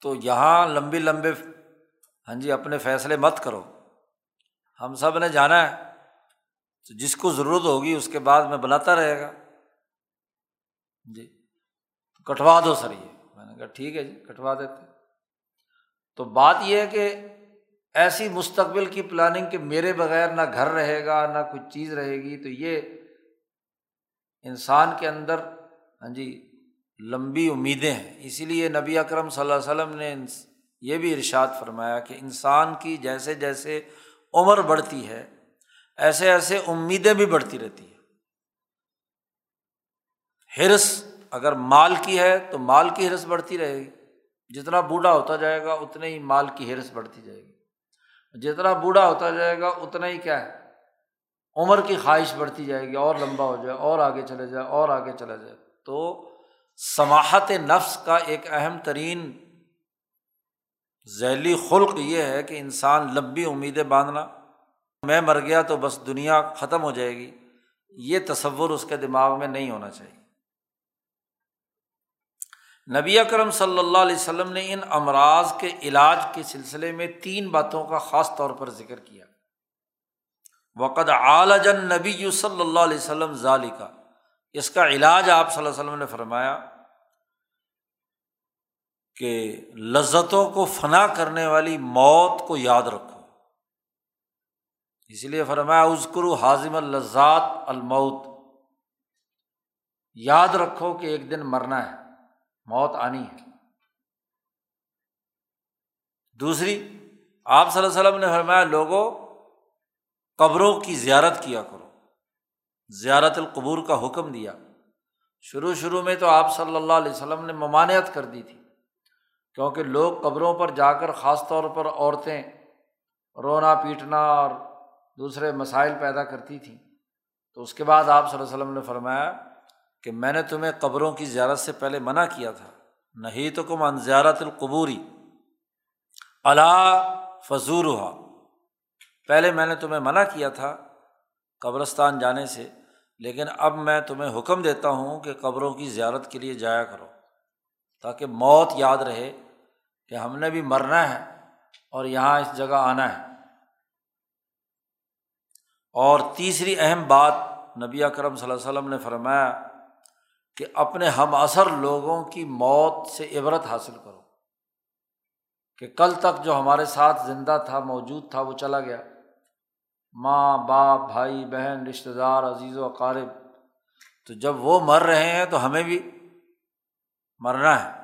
تو یہاں لمبی لمبے ہاں جی اپنے فیصلے مت کرو۔ ہم سب نے جانا ہے۔ تو جس کو ضرورت ہوگی اس کے بعد میں بناتا رہے گا۔ جی کٹوا دو سر یہ۔ میں نے کہا ٹھیک ہے جی کٹوا دیتے۔ تو بات یہ ہے کہ ایسی مستقبل کی پلاننگ کہ میرے بغیر نہ گھر رہے گا، نہ کچھ چیز رہے گی، تو یہ انسان کے اندر ہاں جی لمبی امیدیں ہیں۔ اسی لیے نبی اکرم صلی اللہ علیہ وسلم نے یہ بھی ارشاد فرمایا کہ انسان کی جیسے جیسے عمر بڑھتی ہے، ایسے ایسے امیدیں بھی بڑھتی رہتی ہیں۔ ہرس اگر مال کی ہے تو مال کی ہرس بڑھتی رہے گی۔ جتنا بوڑھا ہوتا جائے گا اتنے ہی مال کی ہرس بڑھتی جائے گی۔ جتنا بوڑھا ہوتا جائے گا، اتنا ہی کیا ہے؟ عمر کی خواہش بڑھتی جائے گی، اور لمبا ہو جائے، اور آگے چلے جائے، اور آگے چلا جائے۔ تو سماحت نفس کا ایک اہم ترین ذیلی خلق یہ ہے کہ انسان لمبی امیدیں باندھنا، میں مر گیا تو بس دنیا ختم ہو جائے گی، یہ تصور اس کے دماغ میں نہیں ہونا چاہیے۔ نبی اکرم صلی اللہ علیہ وسلم نے ان امراض کے علاج کے سلسلے میں تین باتوں کا خاص طور پر ذکر کیا۔ وقد عالجن نبی صلی اللہ علیہ وسلم ظالی کا اس کا علاج آپ صلی اللہ علیہ وسلم نے فرمایا کہ لذتوں کو فنا کرنے والی موت کو یاد رکھو۔ اس لیے فرمایا ازکرو حاضم الزات الموت۔ یاد رکھو کہ ایک دن مرنا ہے۔ موت آنی ہے۔ دوسری، آپ صلی اللہ علیہ وسلم نے فرمایا لوگوں قبروں کی زیارت کیا کرو۔ زیارت القبور کا حکم دیا۔ شروع شروع میں تو آپ صلی اللہ علیہ وسلم نے ممانعت کر دی تھی، کیونکہ لوگ قبروں پر جا کر خاص طور پر عورتیں رونا، پیٹنا اور دوسرے مسائل پیدا کرتی تھیں۔ تو اس کے بعد آپ صلی اللہ علیہ وسلم نے فرمایا کہ میں نے تمہیں قبروں کی زیارت سے پہلے منع کیا تھا۔ نہیں تو کم ان زیارت القبوری اللہ فضور ہوا پہلے میں نے تمہیں منع کیا تھا قبرستان جانے سے، لیکن اب میں تمہیں حکم دیتا ہوں کہ قبروں کی زیارت کے لیے جایا کرو، تاکہ موت یاد رہے کہ ہم نے بھی مرنا ہے اور یہاں اس جگہ آنا ہے۔ اور تیسری اہم بات نبی اکرم صلی اللہ علیہ وسلم نے فرمایا کہ اپنے ہم اثر لوگوں کی موت سے عبرت حاصل کرو۔ کہ کل تک جو ہمارے ساتھ زندہ تھا، موجود تھا، وہ چلا گیا۔ ماں، باپ، بھائی، بہن رشتے دار، عزیز و اقارب۔ تو جب وہ مر رہے ہیں تو ہمیں بھی مرنا ہے۔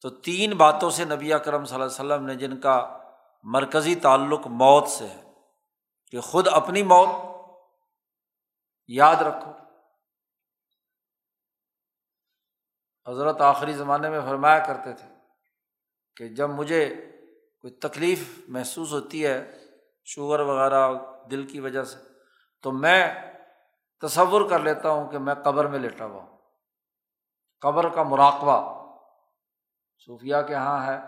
تو تین باتوں سے نبی اکرم صلی اللہ علیہ وسلم نے جن کا مرکزی تعلق موت سے ہے، کہ خود اپنی موت یاد رکھو۔ حضرت آخری زمانے میں فرمایا کرتے تھے کہ جب مجھے کوئی تکلیف محسوس ہوتی ہے شوگر وغیرہ دل کی وجہ سے، تو میں تصور کر لیتا ہوں کہ میں قبر میں لیٹا ہوا ہوں۔ قبر کا مراقبہ صوفیہ کے یہاں ہے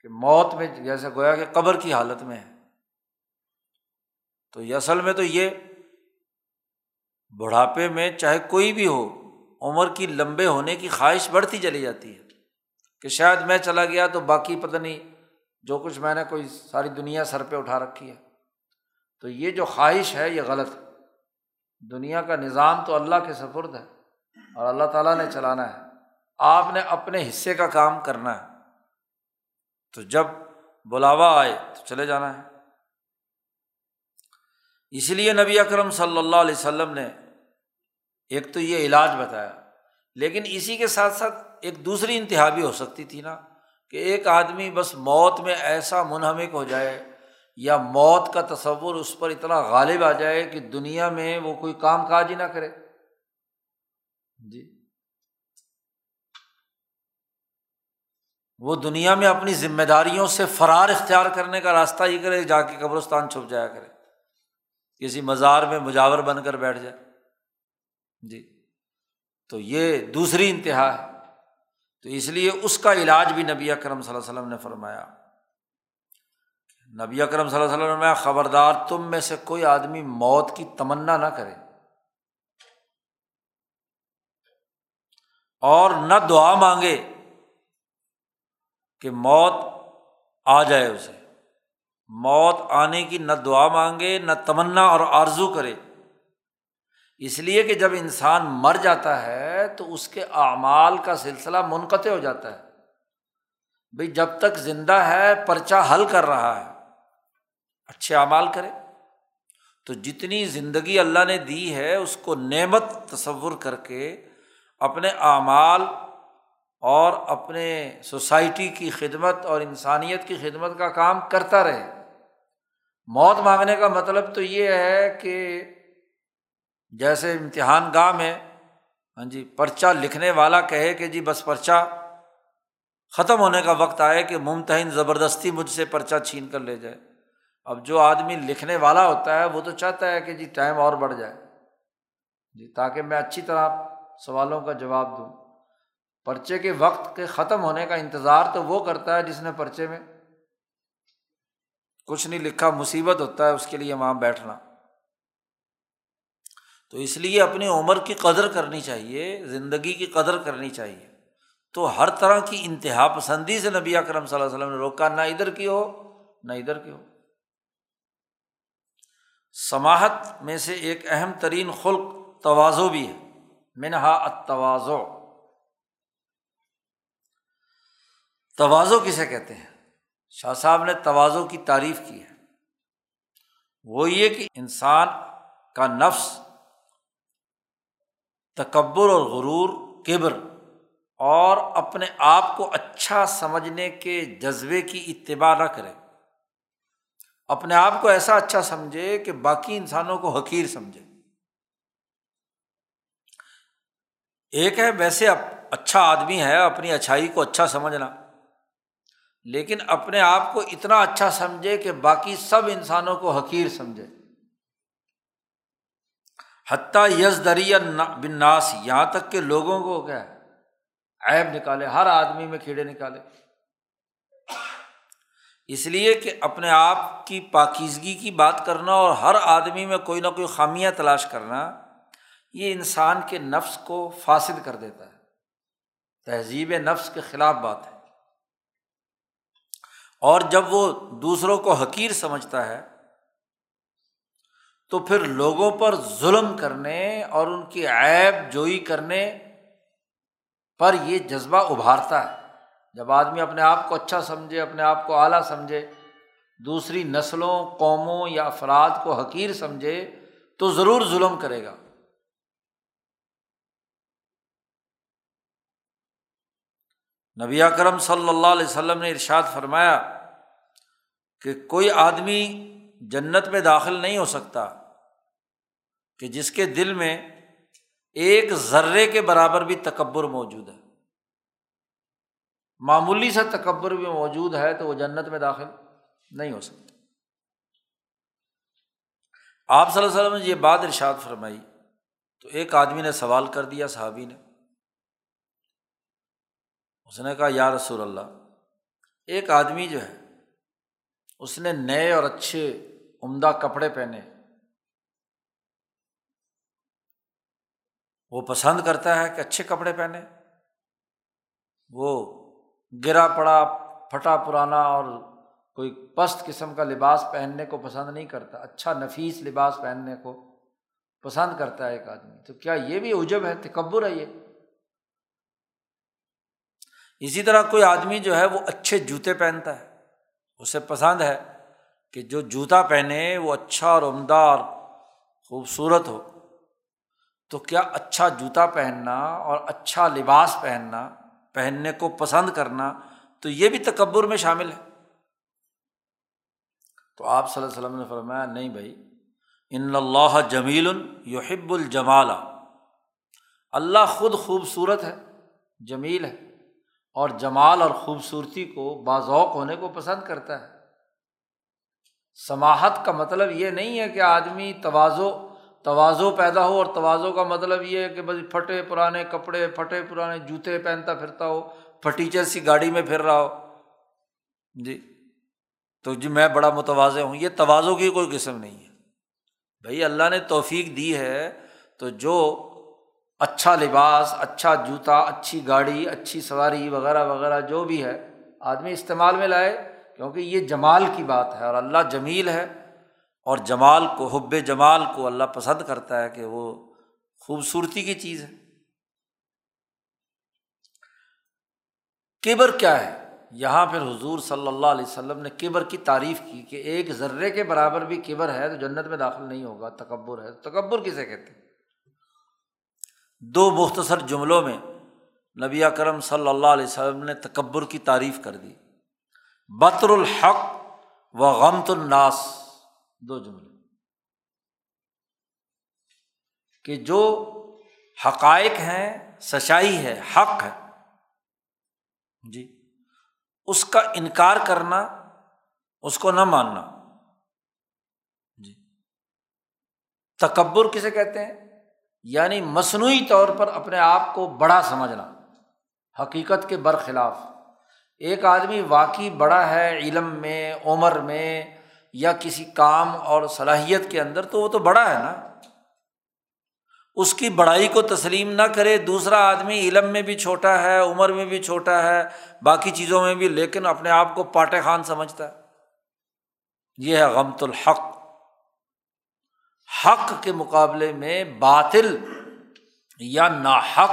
کہ موت میں جیسے گویا کہ قبر کی حالت میں ہے۔ تو یہ اصل میں تو یہ بڑھاپے میں چاہے کوئی بھی ہو عمر کی لمبے ہونے کی خواہش بڑھتی چلی جاتی ہے کہ شاید میں چلا گیا تو باقی پتہ نہیں جو کچھ میں نے کوئی ساری دنیا سر پہ اٹھا رکھی ہے۔ تو یہ جو خواہش ہے یہ غلط ہے۔ دنیا کا نظام تو اللہ کے سفرد ہے اور اللہ تعالیٰ نے چلانا ہے۔ آپ نے اپنے حصے کا کام کرنا ہے۔ تو جب بلاوا آئے تو چلے جانا ہے۔ اس لیے نبی اکرم صلی اللہ علیہ وسلم نے ایک تو یہ علاج بتایا، لیکن اسی کے ساتھ ساتھ ایک دوسری انتہا بھی ہو سکتی تھی نا، کہ ایک آدمی بس موت میں ایسا منہمک ہو جائے یا موت کا تصور اس پر اتنا غالب آ جائے کہ دنیا میں وہ کوئی کام کاج ہی نہ کرے۔ جی۔ وہ دنیا میں اپنی ذمہ داریوں سے فرار اختیار کرنے کا راستہ ہی کرے، جا کے قبرستان چھپ جایا کرے۔ کسی مزار میں مجاور بن کر بیٹھ جائے۔ جی۔ تو یہ دوسری انتہا ہے۔ تو اس لیے اس کا علاج بھی نبی اکرم صلی اللہ علیہ وسلم نے فرمایا۔ نبی اکرم صلی اللہ علیہ وسلم خبردار تم میں سے کوئی آدمی موت کی تمنا نہ کرے۔ اور نہ دعا مانگے کہ موت آ جائے اسے۔ موت آنے کی نہ دعا مانگے، نہ تمنا اور آرزو کرے۔ اس لیے کہ جب انسان مر جاتا ہے تو اس کے اعمال کا سلسلہ منقطع ہو جاتا ہے۔ بھائی جب تک زندہ ہے، پرچہ حل کر رہا ہے۔ اچھے اعمال کرے۔ تو جتنی زندگی اللہ نے دی ہے، اس کو نعمت تصور کر کے اپنے اعمال اور اپنے سوسائٹی کی خدمت اور انسانیت کی خدمت کا کام کرتا رہے۔ موت مانگنے کا مطلب تو یہ ہے کہ جیسے امتحان گاہ میں ہاں جی پرچہ لکھنے والا کہے کہ جی بس پرچہ ختم ہونے کا وقت آئے کہ ممتحن زبردستی مجھ سے پرچہ چھین کر لے جائے۔ اب جو آدمی لکھنے والا ہوتا ہے، وہ تو چاہتا ہے کہ جی ٹائم اور بڑھ جائے۔ جی تاکہ میں اچھی طرح سوالوں کا جواب دوں۔ پرچے کے وقت کے ختم ہونے کا انتظار تو وہ کرتا ہے جس نے پرچے میں کچھ نہیں لکھا، مصیبت ہوتا ہے، اس کے لیے وہاں بیٹھنا۔ تو اس لیے اپنی عمر کی قدر کرنی چاہیے، زندگی کی قدر کرنی چاہیے۔ تو ہر طرح کی انتہا پسندی سے نبی اکرم صلی اللہ علیہ وسلم نے روکا، نہ ادھر کی ہو، نہ ادھر کی ہو۔ سماہت میں سے ایک اہم ترین خلق توازو بھی ہے، منہا اتوازو توازو کسے کہتے ہیں؟ شاہ صاحب نے توازو کی تعریف کی ہے۔ وہ یہ کہ انسان کا نفس تکبر اور غرور، کبر، اور اپنے آپ کو اچھا سمجھنے کے جذبے کی اتباع نہ کرے۔ اپنے آپ کو ایسا اچھا سمجھے کہ باقی انسانوں کو حقیر سمجھے۔ ایک ہے ویسے اچھا آدمی ہے، اپنی اچھائی کو اچھا سمجھنا، لیکن اپنے آپ کو اتنا اچھا سمجھے کہ باقی سب انسانوں کو حقیر سمجھے۔ حتیٰ یز دریا بن ناس یہاں تک کہ لوگوں کو کیا عیب نکالے، ہر آدمی میں کیڑے نکالے۔ اس لیے کہ اپنے آپ کی پاکیزگی کی بات کرنا اور ہر آدمی میں کوئی نہ کوئی خامیاں تلاش کرنا، یہ انسان کے نفس کو فاصد کر دیتا ہے۔ تہذیب نفس کے خلاف بات ہے۔ اور جب وہ دوسروں کو حقیر سمجھتا ہے تو پھر لوگوں پر ظلم کرنے اور ان کی عیب جوئی کرنے پر یہ جذبہ ابھارتا ہے۔ جب آدمی اپنے آپ کو اچھا سمجھے، اپنے آپ کو اعلیٰ سمجھے، دوسری نسلوں، قوموں یا افراد کو حقیر سمجھے، تو ضرور ظلم کرے گا۔ نبی کرم صلی اللہ علیہ وسلم نے ارشاد فرمایا کہ کوئی آدمی جنت میں داخل نہیں ہو سکتا کہ جس کے دل میں ایک ذرے کے برابر بھی تکبر موجود ہے۔ معمولی سا تکبر بھی موجود ہے تو وہ جنت میں داخل نہیں ہو سکتا۔ آپ صلی اللہ علیہ وسلم نے یہ بات ارشاد فرمائی۔ تو ایک آدمی نے سوال کر دیا صحابی نے۔ اس نے کہا، یا رسول اللہ، ایک آدمی جو ہے اس نے نئے اور اچھے عمدہ کپڑے پہنے۔ وہ پسند کرتا ہے کہ اچھے کپڑے پہنے۔ وہ گرا پڑا، پھٹا پرانا اور کوئی پست قسم کا لباس پہننے کو پسند نہیں کرتا اچھا نفیس لباس پہننے کو پسند کرتا ہے ایک آدمی۔ تو کیا یہ بھی عجب ہے؟ تکبر ہے یہ۔ اسی طرح کوئی آدمی جو ہے وہ اچھے جوتے پہنتا ہے۔ اسے پسند ہے کہ جو جوتا پہنے وہ اچھا اور عمدہ اور خوبصورت ہو۔ تو کیا اچھا جوتا پہننا اور اچھا لباس پہننا، پہننے کو پسند کرنا تو یہ بھی تکبر میں شامل ہے؟ تو آپ صلی اللہ علیہ وسلم نے فرمایا، نہیں بھائی، ان اللہ جمیل یحب الجمال۔ اللہ خود خوبصورت ہے، جمیل ہے۔ اور جمال اور خوبصورتی کو باذوق ہونے کو پسند کرتا ہے۔ سماہت کا مطلب یہ نہیں ہے کہ آدمی توازو توازو پیدا ہو اور توازو کا مطلب یہ ہے کہ بس پھٹے پرانے کپڑے، پھٹے پرانے جوتے پہنتا پھرتا ہو، پھٹیچر سی گاڑی میں پھر رہا ہو۔ جی تو جی میں بڑا متوازے ہوں، یہ توازو کی کوئی قسم نہیں ہے۔ بھائی اللہ نے توفیق دی ہے تو جو اچھا لباس اچھا جوتا، اچھی گاڑی، اچھی سواری وغیرہ وغیرہ جو بھی ہے، آدمی استعمال میں لائے، کیونکہ یہ جمال کی بات ہے اور اللہ جمیل ہے اور جمال کو، حب جمال کو اللہ پسند کرتا ہے کہ وہ خوبصورتی کی چیز ہے۔ کیبر کیا ہے؟ یہاں پھر حضور صلی اللہ علیہ وسلم نے کیبر کی تعریف کی کہ ایک ذرے کے برابر بھی کیبر ہے تو جنت میں داخل نہیں ہوگا، تکبر ہے تکبر کسے کہتے ہیں؟ دو مختصر جملوں میں نبی کرم صلی اللہ علیہ وسلم نے تکبر کی تعریف کر دی۔ بطر الحق و غمت الناس، دو جملے۔ کہ جو حقائق ہیں، سچائی ہے، حق ہے۔ جی اس کا انکار کرنا، اس کو نہ ماننا۔ جی تکبر کسے کہتے ہیں؟ یعنی مصنوعی طور پر اپنے آپ کو بڑا سمجھنا، حقیقت کے برخلاف۔ ایک آدمی واقعی بڑا ہے علم میں، عمر میں یا کسی کام اور صلاحیت کے اندر، تو وہ تو بڑا ہے نا۔ اس کی بڑائی کو تسلیم نہ کرے، دوسرا آدمی علم میں بھی چھوٹا ہے، عمر میں بھی چھوٹا ہے، باقی چیزوں میں بھی، لیکن اپنے آپ کو پاٹے خان سمجھتا ہے۔ یہ ہے غمت الحق۔ حق کے مقابلے میں باطل یا ناحق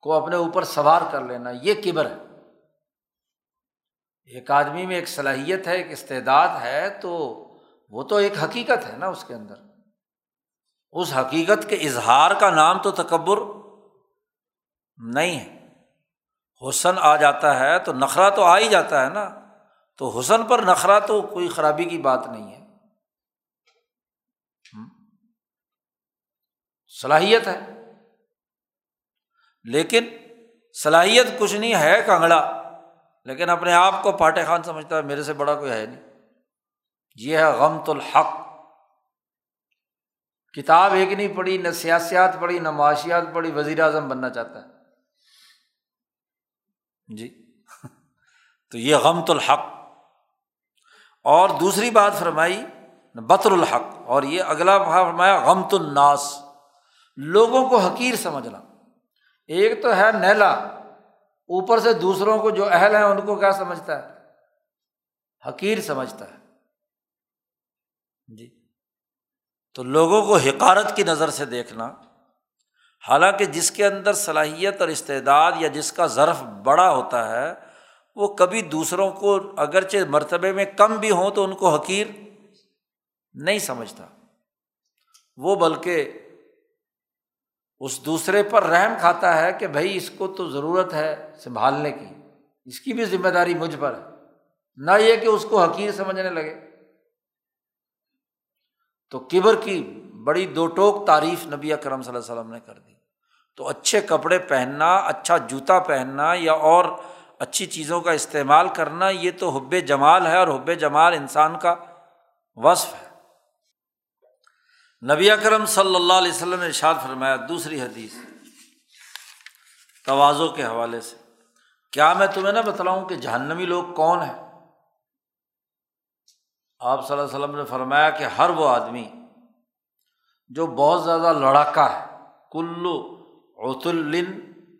کو اپنے اوپر سوار کر لینا، یہ کبر ہے۔ ایک آدمی میں ایک صلاحیت ہے، ایک استعداد ہے، تو وہ تو ایک حقیقت ہے نا اس کے اندر۔ اس حقیقت کے اظہار کا نام تو تکبر نہیں ہے۔ حسن آ جاتا ہے تو نخرا تو آ ہی جاتا ہے نا۔ تو حسن پر نخرا تو کوئی خرابی کی بات نہیں ہے۔ صلاحیت ہے۔ لیکن صلاحیت کچھ نہیں ہے کنگڑا لیکن اپنے آپ کو پاٹے خان سمجھتا ہے، میرے سے بڑا کوئی ہے نہیں۔ یہ ہے غمت الحق۔ کتاب ایک نہیں پڑھی، نہ سیاسیات پڑھی، نہ معاشیات پڑھی، وزیر اعظم بننا چاہتا ہے۔ جی۔ تو یہ غمت الحق۔ اور دوسری بات فرمائی، بطر الحق۔ اور یہ اگلا فرمایا، غمت الناس۔ لوگوں کو حقیر سمجھنا۔ ایک تو ہے نیلا، اوپر سے دوسروں کو جو اہل ہیں ان کو کیا سمجھتا ہے؟ حقیر سمجھتا ہے۔ جی۔ تو لوگوں کو حکارت کی نظر سے دیکھنا۔ حالانکہ جس کے اندر صلاحیت اور استعداد یا جس کا ظرف بڑا ہوتا ہے، وہ کبھی دوسروں کو اگرچہ مرتبے میں کم بھی ہوں تو ان کو حقیر نہیں سمجھتا۔ وہ بلکہ اس دوسرے پر رحم کھاتا ہے کہ بھائی اس کو تو ضرورت ہے سنبھالنے کی۔ اس کی بھی ذمہ داری مجھ پر ہے۔ نہ یہ کہ اس کو حقیر سمجھنے لگے۔ تو کبر کی بڑی دو ٹوک تعریف نبی اکرم صلی اللہ علیہ وسلم نے کر دی۔ تو اچھے کپڑے پہننا اچھا جوتا پہننا یا اور اچھی چیزوں کا استعمال کرنا، یہ تو حب جمال ہے اور حب جمال انسان کا وصف ہے۔ نبی اکرم صلی اللہ علیہ وسلم نے ارشاد فرمایا، دوسری حدیث، توازوں کے حوالے سے۔ کیا میں تمہیں نہ بتلاؤں کہ جہنمی لوگ کون ہیں؟ آپ صلی اللہ علیہ وسلم نے فرمایا کہ ہر وہ آدمی جو بہت زیادہ لڑاکا ہے، کلو الن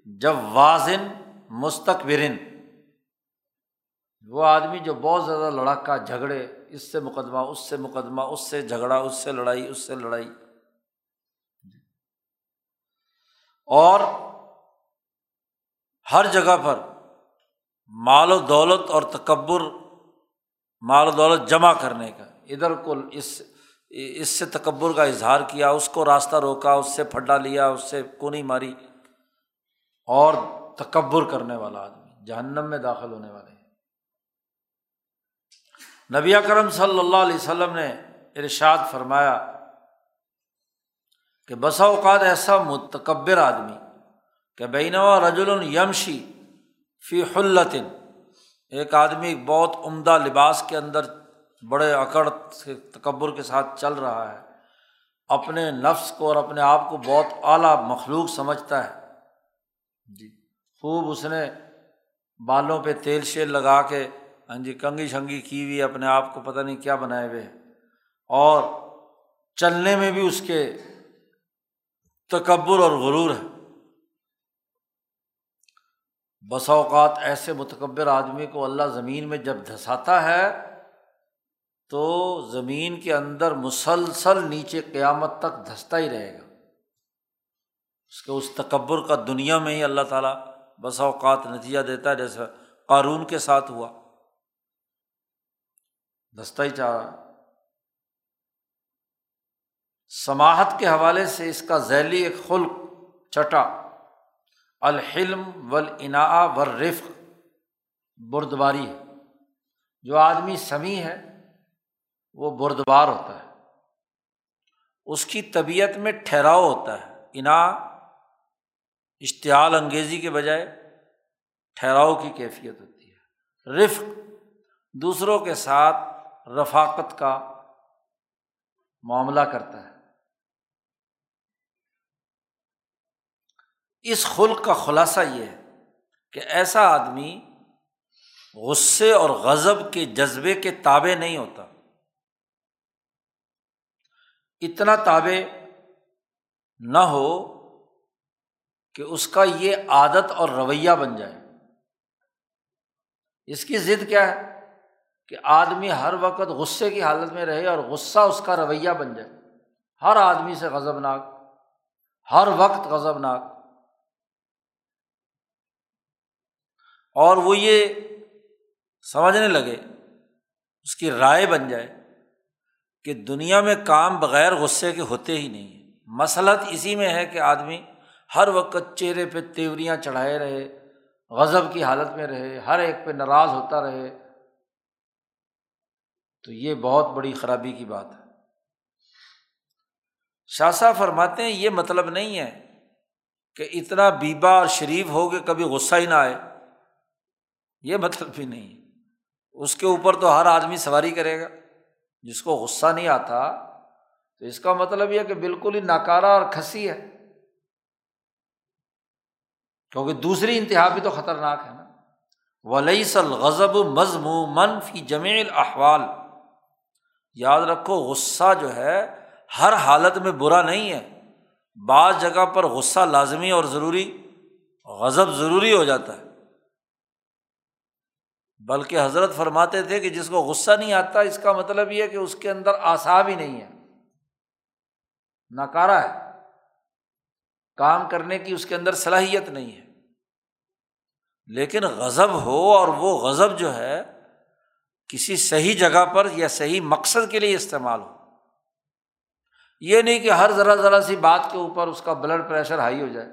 جب واضن مستقبرن وہ آدمی جو بہت زیادہ لڑاکا، جھگڑے اس سے مقدمہ، اس سے مقدمہ، اس سے جھگڑا، اس سے لڑائی، اس سے لڑائی۔ اور ہر جگہ پر مال و دولت اور تکبر، مال و دولت جمع کرنے کا۔ ادھر کو اس اس سے تکبر کا اظہار کیا، اس کو راستہ روکا، اس سے پھڈا لیا، اس سے کونی ماری۔ اور تکبر کرنے والا آدمی، جہنم میں داخل ہونے والے۔ نبی اکرم صلی اللہ علیہ وسلم نے ارشاد فرمایا کہ بسا اوقات ایسا متکبر آدمی کہ بینوا رجول یمشی فی حلطن ایک آدمی بہت عمدہ لباس کے اندر بڑے اکڑ سے تکبر کے ساتھ چل رہا ہے، اپنے نفس کو اور اپنے آپ کو بہت اعلیٰ مخلوق سمجھتا ہے۔ جی۔ خوب اس نے بالوں پہ تیل شیل لگا کے ہاں جی کنگھی شنگھی کی ہوئی اپنے آپ کو پتہ نہیں کیا بنائے ہوئے۔ اور چلنے میں بھی اس کے تکبر اور غرور ہے۔ بسا اوقات ایسے متکبر آدمی کو اللہ زمین میں جب دھساتا ہے، تو زمین کے اندر مسلسل نیچے قیامت تک دھستا ہی رہے گا۔ اس کے اس تکبر کا دنیا میں ہی اللہ تعالیٰ بسا اوقات نتیجہ دیتا ہے جیسے قارون کے ساتھ ہوا۔ دستہ ہی چاہ رہا سماہت کے حوالے سے اس کا ذیلی ایک خلق چٹا۔ الحلم ولا و بردباری ہے۔ جو آدمی سمیع ہے، وہ بردبار ہوتا ہے۔ اس کی طبیعت میں ٹھہراؤ ہوتا ہے۔ انا اشتعال انگیزی کے بجائے ٹھہراؤ کی کیفیت ہوتی ہے۔ رفق دوسروں کے ساتھ رفاقت کا معاملہ کرتا ہے۔ اس خلق کا خلاصہ یہ ہے کہ ایسا آدمی غصے اور غضب کے جذبے کے تابے نہیں ہوتا۔ اتنا تابے نہ ہو کہ اس کا یہ عادت اور رویہ بن جائے۔ اس کی ضد کیا ہے؟ کہ آدمی ہر وقت غصے کی حالت میں رہے اور غصہ اس کا رویہ بن جائے۔ ہر آدمی سے غضب ناک ہر وقت غضب ناک اور وہ یہ سمجھنے لگے، اس کی رائے بن جائے کہ دنیا میں کام بغیر غصے کے ہوتے ہی نہیں ہیں مسلط اسی میں ہے کہ آدمی ہر وقت چہرے پہ تیوریاں چڑھائے رہے، غضب کی حالت میں رہے، ہر ایک پہ ناراض ہوتا رہے۔ تو یہ بہت بڑی خرابی کی بات ہے۔ شاہ فرماتے ہیں، یہ مطلب نہیں ہے کہ اتنا بیبا اور شریف ہو کہ کبھی غصہ ہی نہ آئے۔ یہ مطلب بھی نہیں اس کے اوپر تو ہر آدمی سواری کرے گا۔ جس کو غصہ نہیں آتا، تو اس کا مطلب یہ کہ بالکل ہی ناکارا اور کھسی ہے۔ کیونکہ دوسری انتہا بھی تو خطرناک ہے نا۔ ولی سل غضب مضمون فی جمیل احوال یاد رکھو، غصہ جو ہے، ہر حالت میں برا نہیں ہے۔ بعض جگہ پر غصہ لازمی اور ضروری، غضب ضروری ہو جاتا ہے۔ بلکہ حضرت فرماتے تھے کہ جس کو غصہ نہیں آتا، اس کا مطلب یہ کہ اس کے اندر آساب ہی نہیں ہے۔ ناکارا ہے۔ کام کرنے کی اس کے اندر صلاحیت نہیں ہے۔ لیکن غضب ہو اور وہ غضب جو ہے کسی صحیح جگہ پر یا صحیح مقصد کے لیے استعمال ہو۔ یہ نہیں کہ ہر ذرا ذرا سی بات کے اوپر اس کا بلڈ پریشر ہائی ہو جائے۔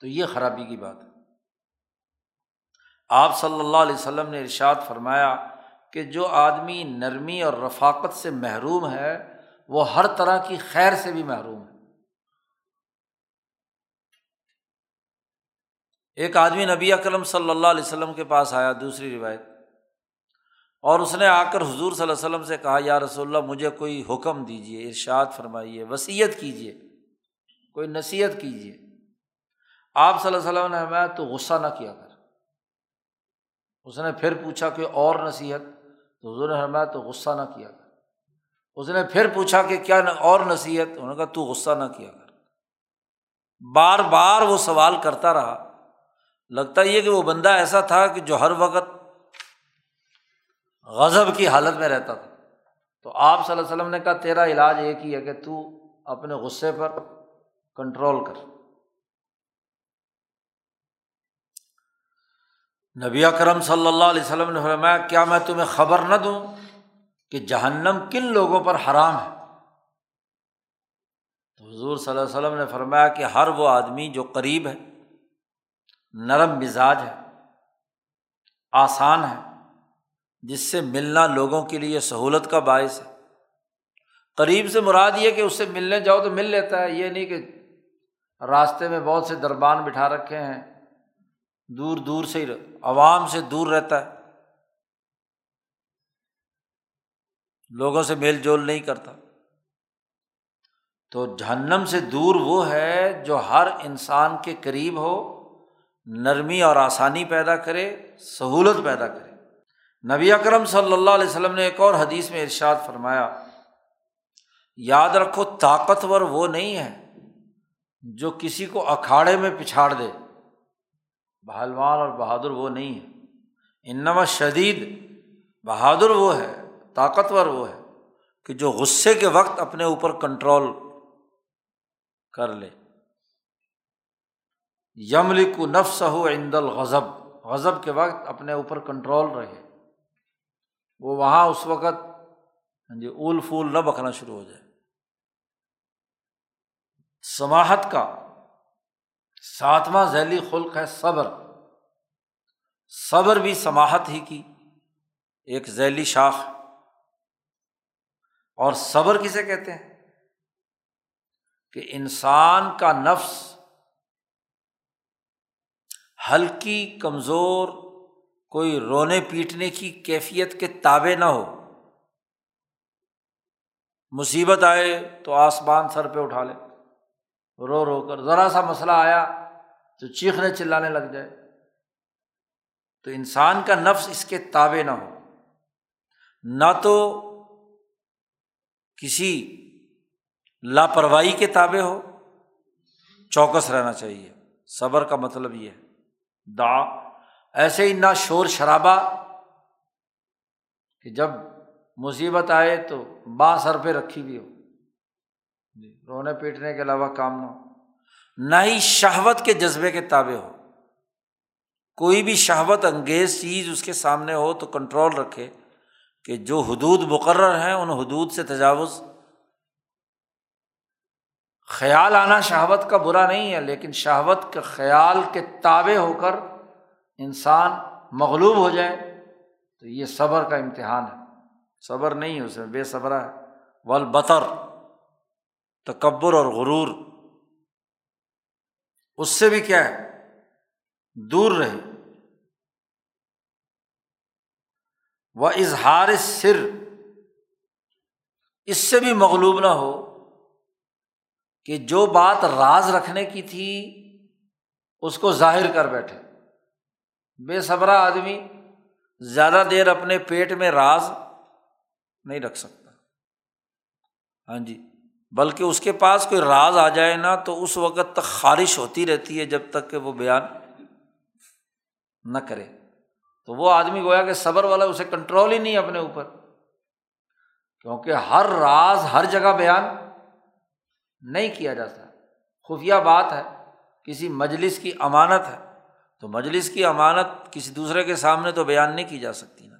تو یہ خرابی کی بات ہے۔ آپ صلی اللہ علیہ وسلم نے ارشاد فرمایا کہ جو آدمی نرمی اور رفاقت سے محروم ہے، وہ ہر طرح کی خیر سے بھی محروم ہے۔ ایک آدمی نبی اکرم صلی اللہ علیہ وسلم کے پاس آیا، دوسری روایت۔ اور اس نے آ کر حضور صلی اللہ علیہ وسلم سے کہا، یا رسول اللہ، مجھے کوئی حکم دیجیے ارشاد فرمائیے، وصیت کیجیے کوئی نصیحت کیجیے آپ صلی اللہ علیہ وسلم نے ہمیں تو غصہ نہ کیا کر۔ اس نے پھر پوچھا کہ اور نصیحت؟ تو حضور نے ہمیں تو غصہ نہ کیا کر۔ اس نے پھر پوچھا کہ کیا اور نصیحت؟ انہوں نے کہا، تو غصہ نہ کیا کر۔ بار بار وہ سوال کرتا رہا۔ لگتا یہ کہ وہ بندہ ایسا تھا کہ جو ہر وقت غضب کی حالت میں رہتا تھا۔ تو آپ صلی اللہ علیہ وسلم نے کہا، تیرا علاج ایک ہی ہے کہ تو اپنے غصے پر کنٹرول کر۔ نبی اکرم صلی اللہ علیہ وسلم نے فرمایا، کیا میں تمہیں خبر نہ دوں کہ جہنم کن لوگوں پر حرام ہے؟ تو حضور صلی اللہ علیہ وسلم نے فرمایا کہ ہر وہ آدمی جو قریب ہے، نرم مزاج ہے، آسان ہے جس سے ملنا لوگوں کے لیے سہولت کا باعث ہے۔ قریب سے مراد یہ کہ اس سے ملنے جاؤ تو مل لیتا ہے، یہ نہیں کہ راستے میں بہت سے دربان بٹھا رکھے ہیں، دور دور سے ہی عوام سے دور رہتا ہے۔ لوگوں سے میل جول نہیں کرتا۔ تو جہنم سے دور وہ ہے جو ہر انسان کے قریب ہو، نرمی اور آسانی پیدا کرے، سہولت پیدا کرے۔ نبی اکرم صلی اللہ علیہ وسلم نے ایک اور حدیث میں ارشاد فرمایا، یاد رکھو طاقتور وہ نہیں ہے جو کسی کو اکھاڑے میں پچھاڑ دے۔ پہلوان اور بہادر وہ نہیں ہے۔ انما شدید بہادر وہ ہے، طاقتور وہ ہے کہ جو غصے کے وقت اپنے اوپر کنٹرول کر لے۔ یمل کو نفس ہو عند الغضب، غضب کے وقت اپنے اوپر کنٹرول رہے۔ وہ وہاں اس وقت ہاں جی اول پھول نہ بکنا شروع ہو جائے۔ سماہت کا ساتواں ذیلی خلق ہے صبر۔ صبر بھی سماہت ہی کی ایک ذیلی شاخ۔ اور صبر کسے کہتے ہیں؟ کہ انسان کا نفس ہلکی، کمزور کوئی رونے پیٹنے کی کیفیت کے تابے نہ ہو۔ مصیبت آئے تو آسمان سر پہ اٹھا لے۔ رو رو کر ذرا سا مسئلہ آیا تو چیخنے چلانے لگ جائے۔ تو انسان کا نفس اس کے تابے نہ ہو۔ نہ تو کسی لاپرواہی کے تابے ہو۔ چوکس رہنا چاہیے۔ صبر کا مطلب یہ ہے۔ دا ایسے ہی نہ شور شرابہ کہ جب مصیبت آئے تو باں سر پہ رکھی ہوئی ہو۔ جی، رونے پیٹنے کے علاوہ کام نہ ہو۔ نہ ہی شہوت کے جذبے کے تابے ہو۔ کوئی بھی شہوت انگیز چیز اس کے سامنے ہو تو کنٹرول رکھے کہ جو حدود مقرر ہیں ان حدود سے تجاوز۔ خیال آنا شہوت کا برا نہیں ہے، لیکن شہوت کے خیال کے تابے ہو کر انسان مغلوب ہو جائے تو یہ صبر کا امتحان ہے۔ صبر نہیں ہے اس میں بے صبرا ہے۔ ولبتر تکبر اور غرور۔ اس سے بھی کیا ہے؟ دور رہے۔ وہ اظہار سر اس سے بھی مغلوب نہ ہو کہ جو بات راز رکھنے کی تھی، اس کو ظاہر کر بیٹھے۔ بے صبرا آدمی زیادہ دیر اپنے پیٹ میں راز نہیں رکھ سکتا۔ ہاں جی بلکہ اس کے پاس کوئی راز آ جائے نا تو اس وقت تک خارش ہوتی رہتی ہے جب تک کہ وہ بیان نہ کرے۔ تو وہ آدمی گویا کہ صبر والا اسے کنٹرول ہی نہیں اپنے اوپر، کیونکہ ہر راز ہر جگہ بیان نہیں کیا جاتا۔ خفیہ بات ہے، کسی مجلس کی امانت ہے۔ تو مجلس کی امانت کسی دوسرے کے سامنے تو بیان نہیں کی جا سکتی نا۔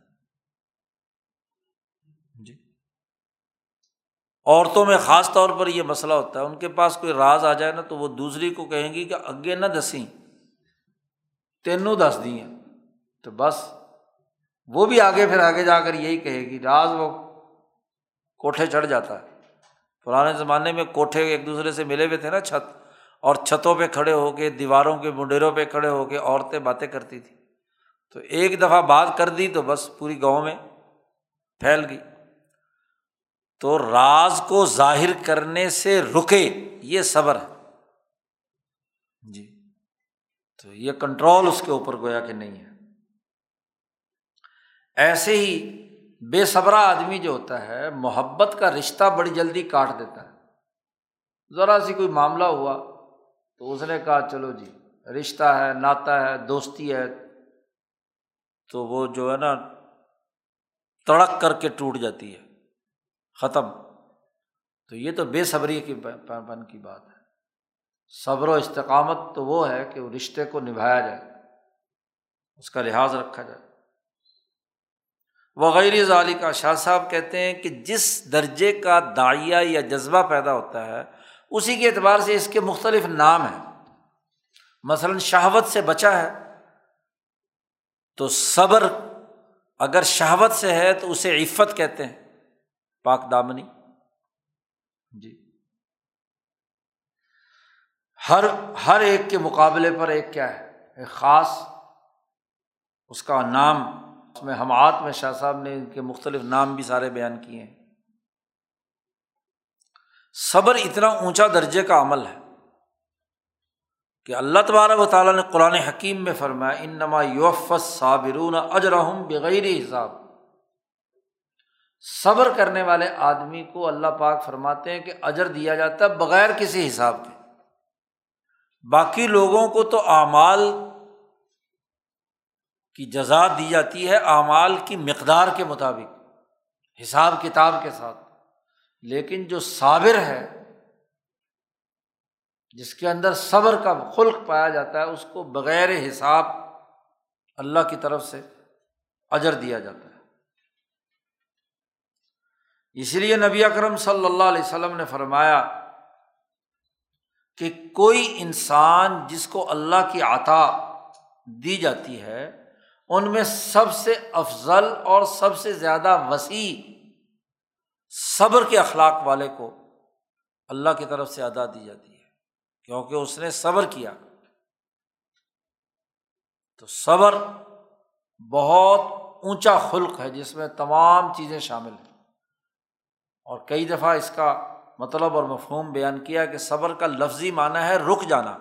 جی۔ عورتوں میں خاص طور پر یہ مسئلہ ہوتا ہے، ان کے پاس کوئی راز آ جائے نا تو وہ دوسری کو کہیں گی کہ اگے نہ دسیں۔ تینوں دس دی ہیں تو بس۔ وہ بھی آگے پھر آگے جا کر یہی کہے گی، راز وہ کوٹھے چڑھ جاتا ہے۔ پرانے زمانے میں کوٹھے ایک دوسرے سے ملے ہوئے تھے نا، چھت۔ اور چھتوں پہ کھڑے ہو کے، دیواروں کے، منڈیروں پہ کھڑے ہو کے عورتیں باتیں کرتی تھیں۔ تو ایک دفعہ بات کر دی تو بس پوری گاؤں میں پھیل گئی۔ تو راز کو ظاہر کرنے سے رکے، یہ صبر ہے۔ جی۔ تو یہ کنٹرول اس کے اوپر گویا کہ نہیں ہے۔ ایسے ہی بے صبرا آدمی جو ہوتا ہے، محبت کا رشتہ بڑی جلدی کاٹ دیتا ہے۔ ذرا سی کوئی معاملہ ہوا تو اس نے کہا، چلو جی رشتہ ہے، ناتا ہے، دوستی ہے۔ تو وہ جو ہے نا، تڑک کر کے ٹوٹ جاتی ہے۔ ختم۔ تو یہ تو بے صبری کی پن کی بات ہے۔ صبر و استقامت تو وہ ہے کہ وہ رشتے کو نبھایا جائے، اس کا لحاظ رکھا جائے۔ وغیرہ ظالی کا شاہ صاحب کہتے ہیں کہ جس درجے کا دائیا یا جذبہ پیدا ہوتا ہے اسی کے اعتبار سے اس کے مختلف نام ہیں۔ مثلاً شہوت سے بچا ہے، تو صبر اگر شہوت سے ہے تو اسے عفت کہتے ہیں، پاک دامنی۔ جی۔ ہر ہر ایک کے مقابلے پر ایک کیا ہے؟ ایک خاص، اس کا نام، اس میں ہمات میں شاہ صاحب نے ان کے مختلف نام بھی سارے بیان کیے ہیں۔ صبر اتنا اونچا درجے کا عمل ہے کہ اللہ تبارک و تعالیٰ نے قرآن حکیم میں فرمایا ان نما یوفس صابرون اجرحم بغیر حساب۔ صبر کرنے والے آدمی کو اللہ پاک فرماتے ہیں کہ اجر دیا جاتا ہے بغیر کسی حساب کے۔ باقی لوگوں کو تو اعمال کی جزا دی جاتی ہے، اعمال کی مقدار کے مطابق، حساب کتاب کے ساتھ۔ لیکن جو صابر ہے، جس کے اندر صبر کا خلق پایا جاتا ہے، اس کو بغیر حساب اللہ کی طرف سے اجر دیا جاتا ہے۔ اس لیے نبی اکرم صلی اللہ علیہ وسلم نے فرمایا کہ کوئی انسان جس کو اللہ کی عطا دی جاتی ہے، ان میں سب سے افضل اور سب سے زیادہ وسیع صبر کے اخلاق والے کو اللہ کی طرف سے ادا دی جاتی ہے، کیونکہ اس نے صبر کیا۔ تو صبر بہت اونچا خلق ہے جس میں تمام چیزیں شامل ہیں۔ اور کئی دفعہ اس کا مطلب اور مفہوم بیان کیا کہ صبر کا لفظی معنی ہے رک جانا۔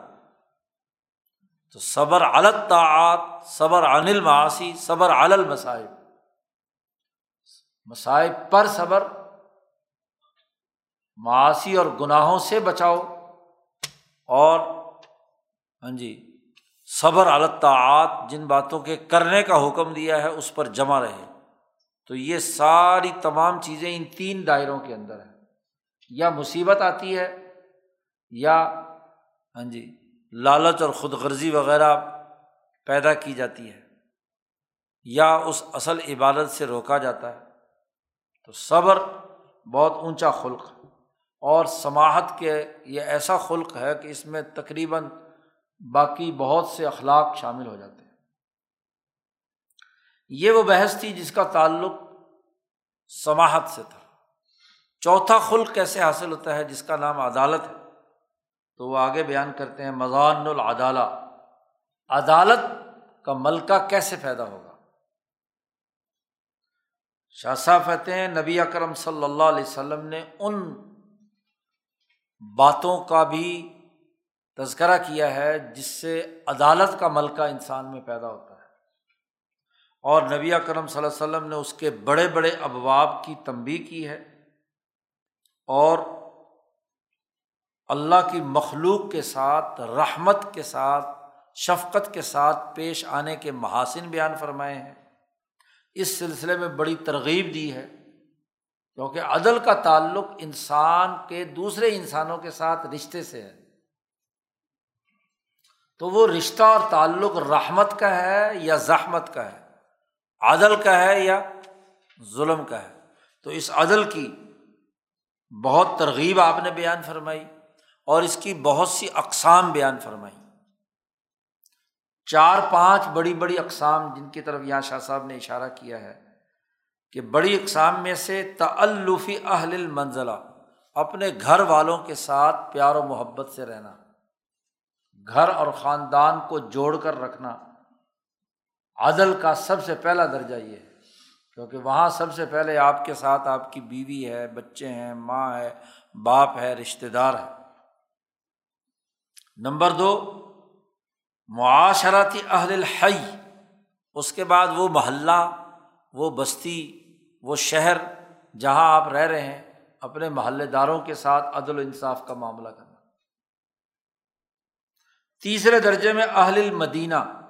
تو صبر الطاعت صبر عن المعاصی، صبر المصائب۔ مصائب پر صبر معاشی اور گناہوں سے بچاؤ اور ہاں جی صبر الطاعت جن باتوں کے کرنے کا حکم دیا ہے، اس پر جمع رہے۔ تو یہ ساری تمام چیزیں ان تین دائروں کے اندر ہیں۔ یا مصیبت آتی ہے، یا ہاں جی لالچ اور خود غرضی وغیرہ پیدا کی جاتی ہے، یا اس اصل عبادت سے روکا جاتا ہے۔ تو صبر بہت اونچا خلق ہے۔ اور سماہت کے یہ ایسا خلق ہے کہ اس میں تقریباً باقی بہت سے اخلاق شامل ہو جاتے ہیں۔ یہ وہ بحث تھی جس کا تعلق سماہت سے تھا۔ چوتھا خلق کیسے حاصل ہوتا ہے جس کا نام عدالت ہے؟ تو وہ آگے بیان کرتے ہیں، مضان العدالہ۔ عدالت کا ملکہ کیسے پیدا ہوگا؟ شاہ صاحب کہتے ہیں، نبی اکرم صلی اللہ علیہ وسلم نے ان باتوں کا بھی تذکرہ کیا ہے، جس سے عدالت کا ملکہ انسان میں پیدا ہوتا ہے۔ اور نبی اکرم صلی اللہ علیہ وسلم نے اس کے بڑے بڑے ابواب کی تنبی کی ہے۔ اور اللہ کی مخلوق کے ساتھ، رحمت کے ساتھ، شفقت کے ساتھ پیش آنے کے محاسن بیان فرمائے ہیں۔ اس سلسلے میں بڑی ترغیب دی ہے۔ کیونکہ عدل کا تعلق انسان کے دوسرے انسانوں کے ساتھ رشتے سے ہے۔ تو وہ رشتہ اور تعلق رحمت کا ہے یا زحمت کا ہے؟ عدل کا ہے یا ظلم کا ہے؟ تو اس عدل کی بہت ترغیب آپ نے بیان فرمائی اور اس کی بہت سی اقسام بیان فرمائی۔ چار پانچ بڑی بڑی اقسام جن کی طرف یہاں شاہ صاحب نے اشارہ کیا ہے۔ کہ بڑی اقسام میں سے تعلفی اہل المنزلہ، اپنے گھر والوں کے ساتھ پیار و محبت سے رہنا، گھر اور خاندان کو جوڑ کر رکھنا، عدل کا سب سے پہلا درجہ یہ ہے، کیونکہ وہاں سب سے پہلے آپ کے ساتھ آپ کی بیوی ہے، بچے ہیں، ماں ہے، باپ ہے رشتے دار ہے۔ نمبر دو، معاشرتی اہل الحی، اس کے بعد وہ محلہ وہ بستی، وہ شہر جہاں آپ رہ رہے ہیں، اپنے محلے داروں کے ساتھ عدل و انصاف کا معاملہ کرنا۔ تیسرے درجے میں اہل المدینہ،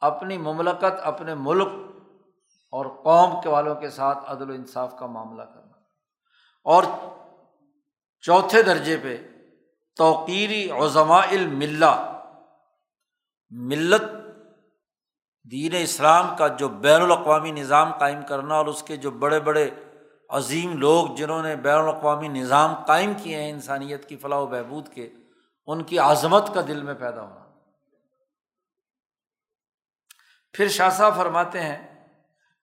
اپنی مملکت، اپنے ملک اور قوم کے والوں کے ساتھ عدل و انصاف کا معاملہ کرنا۔ اور چوتھے درجے پہ توقیری عظماء الملہ، ملت دین اسلام کا جو بین الاقوامی نظام قائم کرنا اور اس کے جو بڑے بڑے عظیم لوگ جنہوں نے بین الاقوامی نظام قائم کیے ہیں انسانیت کی فلاح و بہبود کے، ان کی عظمت کا دل میں پیدا ہونا۔ پھر شاہ صاحب فرماتے ہیں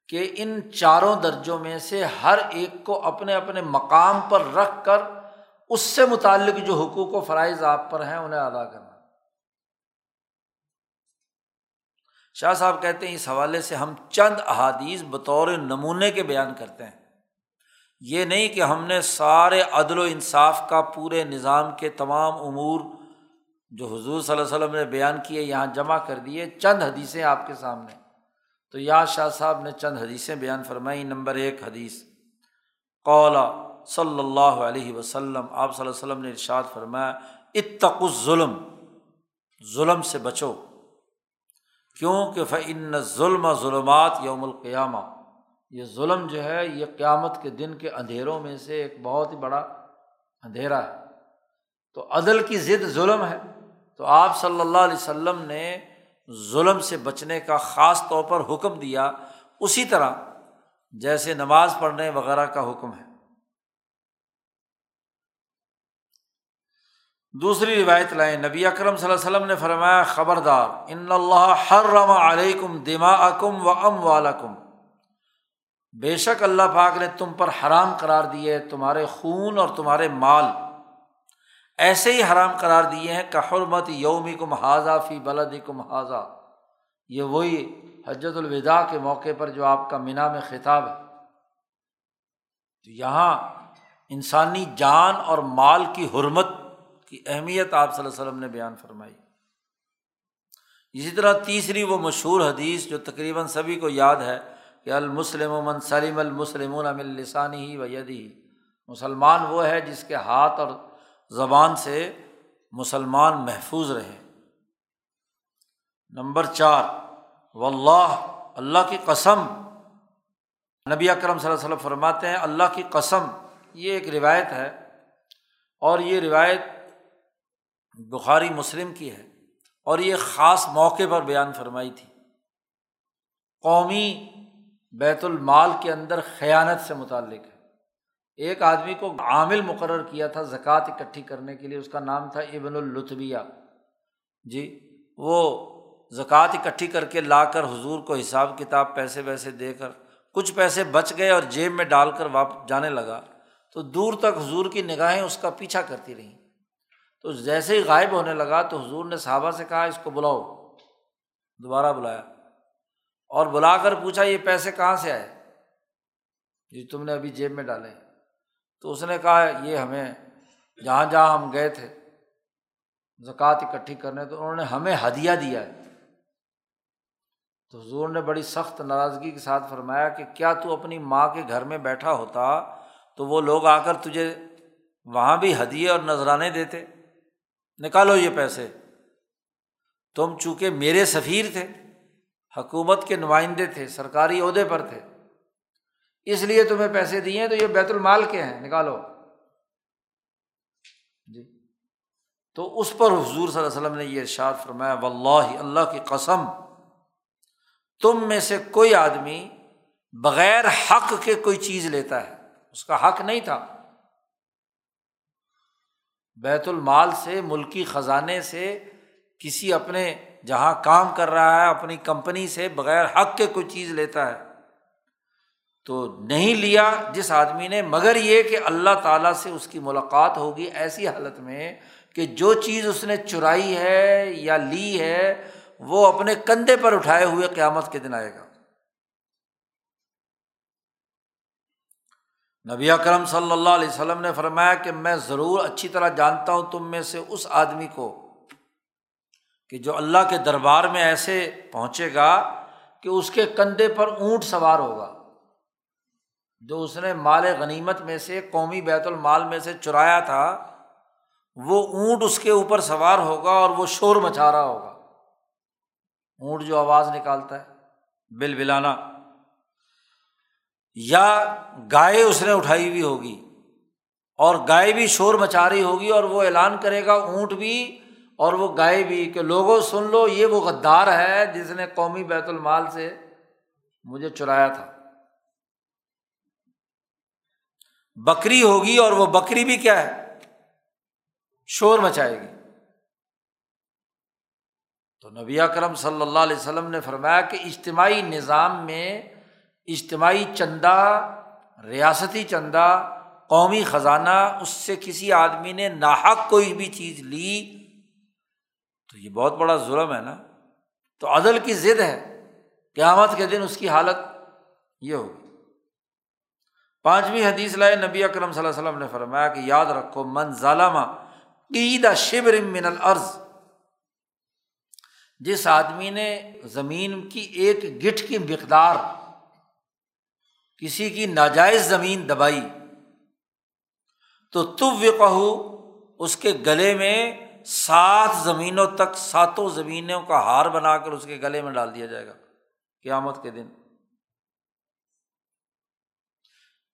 کہ ان چاروں درجوں میں سے ہر ایک کو اپنے اپنے مقام پر رکھ کر اس سے متعلق جو حقوق و فرائض آپ پر ہیں انہیں ادا کرنا۔ شاہ صاحب کہتے ہیں، اس حوالے سے ہم چند احادیث بطور نمونے کے بیان کرتے ہیں۔ یہ نہیں کہ ہم نے سارے عدل و انصاف کا پورے نظام کے تمام امور جو حضور صلی اللہ علیہ وسلم نے بیان کیے، یہاں جمع کر دیے، چند حدیثیں آپ کے سامنے۔ تو یا شاہ صاحب نے چند حدیثیں بیان فرمائی نمبر ایک حدیث قولا صلی اللہ علیہ وسلم، آپ صلی اللہ وسلم نے ارشاد فرمایا اتق الظلم، ظلم سے بچو۔ کیوں کہ فن ظلم ظلمات یوم القیامہ یہ ظلم جو ہے یہ قیامت کے دن کے اندھیروں میں سے ایک بہت ہی بڑا اندھیرا ہے۔ تو عدل کی ضد ظلم ہے۔ تو آپ صلی اللہ علیہ وسلم نے ظلم سے بچنے کا خاص طور پر حکم دیا۔ اسی طرح جیسے نماز پڑھنے وغیرہ کا حکم ہے۔ دوسری روایت لائیں۔ نبی اکرم صلی اللہ علیہ وسلم نے فرمایا، خبردار، ان اللہ حرم علیکم دما اکم و ام والم بے شک اللہ پاک نے تم پر حرام قرار دیے تمہارے خون اور تمہارے مال۔ ایسے ہی حرام قرار دیے ہیں کہ حرمت یومی کم حاضہ فی بلد کم حاضہ یہ وہی حجت الوداع کے موقع پر جو آپ کا مینا میں خطاب ہے۔ تو یہاں انسانی جان اور مال کی حرمت کی اہمیت آپ صلی اللہ علیہ وسلم نے بیان فرمائی۔ اسی طرح تیسری وہ مشہور حدیث جو تقریباً سبھی کو یاد ہے کہ المسلم من سلیم المسلم لسانی ہی و یدی مسلمان وہ ہے جس کے ہاتھ اور زبان سے مسلمان محفوظ رہے۔ نمبر چار و اللہ اللہ کی قسم۔ نبی اکرم صلی اللہ علیہ وسلم فرماتے ہیں، اللہ کی قسم، یہ ایک روایت ہے اور یہ روایت بخاری مسلم کی ہے اور یہ خاص موقع پر بیان فرمائی تھی۔ قومی بیت المال کے اندر خیانت سے متعلق ہے۔ ایک آدمی کو عامل مقرر کیا تھا، زکوٰۃ اکٹھی کرنے کے لیے، اس کا نام تھا ابن الطبیہ جی وہ زکوٰۃ اکٹھی کر کے لا کر حضور کو حساب کتاب پیسے ویسے دے کر کچھ پیسے بچ گئے اور جیب میں ڈال کر واپس جانے لگا۔ تو دور تک حضور کی نگاہیں اس کا پیچھا کرتی رہیں۔ تو جیسے ہی غائب ہونے لگا تو حضور نے صحابہ سے کہا، اس کو بلاؤ۔ دوبارہ بلایا۔ اور بلا کر پوچھا، یہ پیسے کہاں سے آئے؟ جی تم نے ابھی جیب میں ڈالے۔ تو اس نے کہا، یہ ہمیں، جہاں جہاں ہم گئے تھے، زکوٰۃ اکٹھی کرنے، تو انہوں نے ہمیں ہدیہ دیا ہے۔ تو حضور نے بڑی سخت ناراضگی کے ساتھ فرمایا کہ کیا تو اپنی ماں کے گھر میں بیٹھا ہوتا تو وہ لوگ آ کر تجھے وہاں بھی ہدیے اور نذرانے دیتے؟ نکالو یہ پیسے۔ تم چونکہ میرے سفیر تھے، حکومت کے نمائندے تھے، سرکاری عہدے پر تھے، اس لیے تمہیں پیسے دیے تو یہ بیت المال کے ہیں، نکالو۔ جی۔ تو اس پر حضور صلی اللہ علیہ وسلم نے یہ ارشاد فرمایا و اللہ اللہ کی قسم، تم میں سے کوئی آدمی بغیر حق کے کوئی چیز لیتا ہے۔ اس کا حق نہیں تھا۔ بیت المال سے، ملکی خزانے سے کسی اپنے جہاں کام کر رہا ہے، اپنی کمپنی سے بغیر حق کے کوئی چیز لیتا ہے، تو نہیں لیا جس آدمی نے، مگر یہ کہ اللہ تعالیٰ سے اس کی ملاقات ہوگی ایسی حالت میں کہ جو چیز اس نے چرائی ہے یا لی ہے، وہ اپنے کندھے پر اٹھائے ہوئے قیامت کے دن آئے گا۔ نبی اکرم صلی اللہ علیہ وسلم نے فرمایا کہ میں ضرور اچھی طرح جانتا ہوں تم میں سے اس آدمی کو کہ جو اللہ کے دربار میں ایسے پہنچے گا کہ اس کے کندھے پر اونٹ سوار ہوگا، جو اس نے مال غنیمت میں سے، قومی بیت المال میں سے چرایا تھا، وہ اونٹ اس کے اوپر سوار ہوگا اور وہ شور مچا رہا ہوگا۔ اونٹ جو آواز نکالتا ہے بل بلانا یا گائے اس نے اٹھائی ہوئی ہوگی اور گائے بھی شور مچا رہی ہوگی اور وہ اعلان کرے گا اونٹ بھی اور وہ گائے بھی کہ لوگوں سن لو، یہ وہ غدار ہے جس نے قومی بیت المال سے مجھے چرایا تھا۔ بکری ہوگی اور وہ بکری بھی کیا ہے؟ شور مچائے گی۔ تو نبی کرم صلی اللہ علیہ وسلم نے فرمایا کہ اجتماعی نظام میں اجتماعی چندہ، ریاستی چندہ، قومی خزانہ، اس سے کسی آدمی نے ناحق کوئی بھی چیز لی، تو یہ بہت بڑا ظلم ہے نا۔ تو عدل کی ضد ہے۔ قیامت کے دن اس کی حالت یہ ہوگی۔ پانچویں حدیث لائے نبی اکرم صلی اللہ علیہ وسلم نے فرمایا کہ یاد رکھو، من ظالمہ عید شبر من الارض۔ جس آدمی نے زمین کی ایک گٹھ کی مقدار کسی کی ناجائز زمین دبائی۔ تو تب اس کے گلے میں سات زمینوں تک، ساتوں زمینوں کا ہار بنا کر اس کے گلے میں ڈال دیا جائے گا۔ قیامت کے دن۔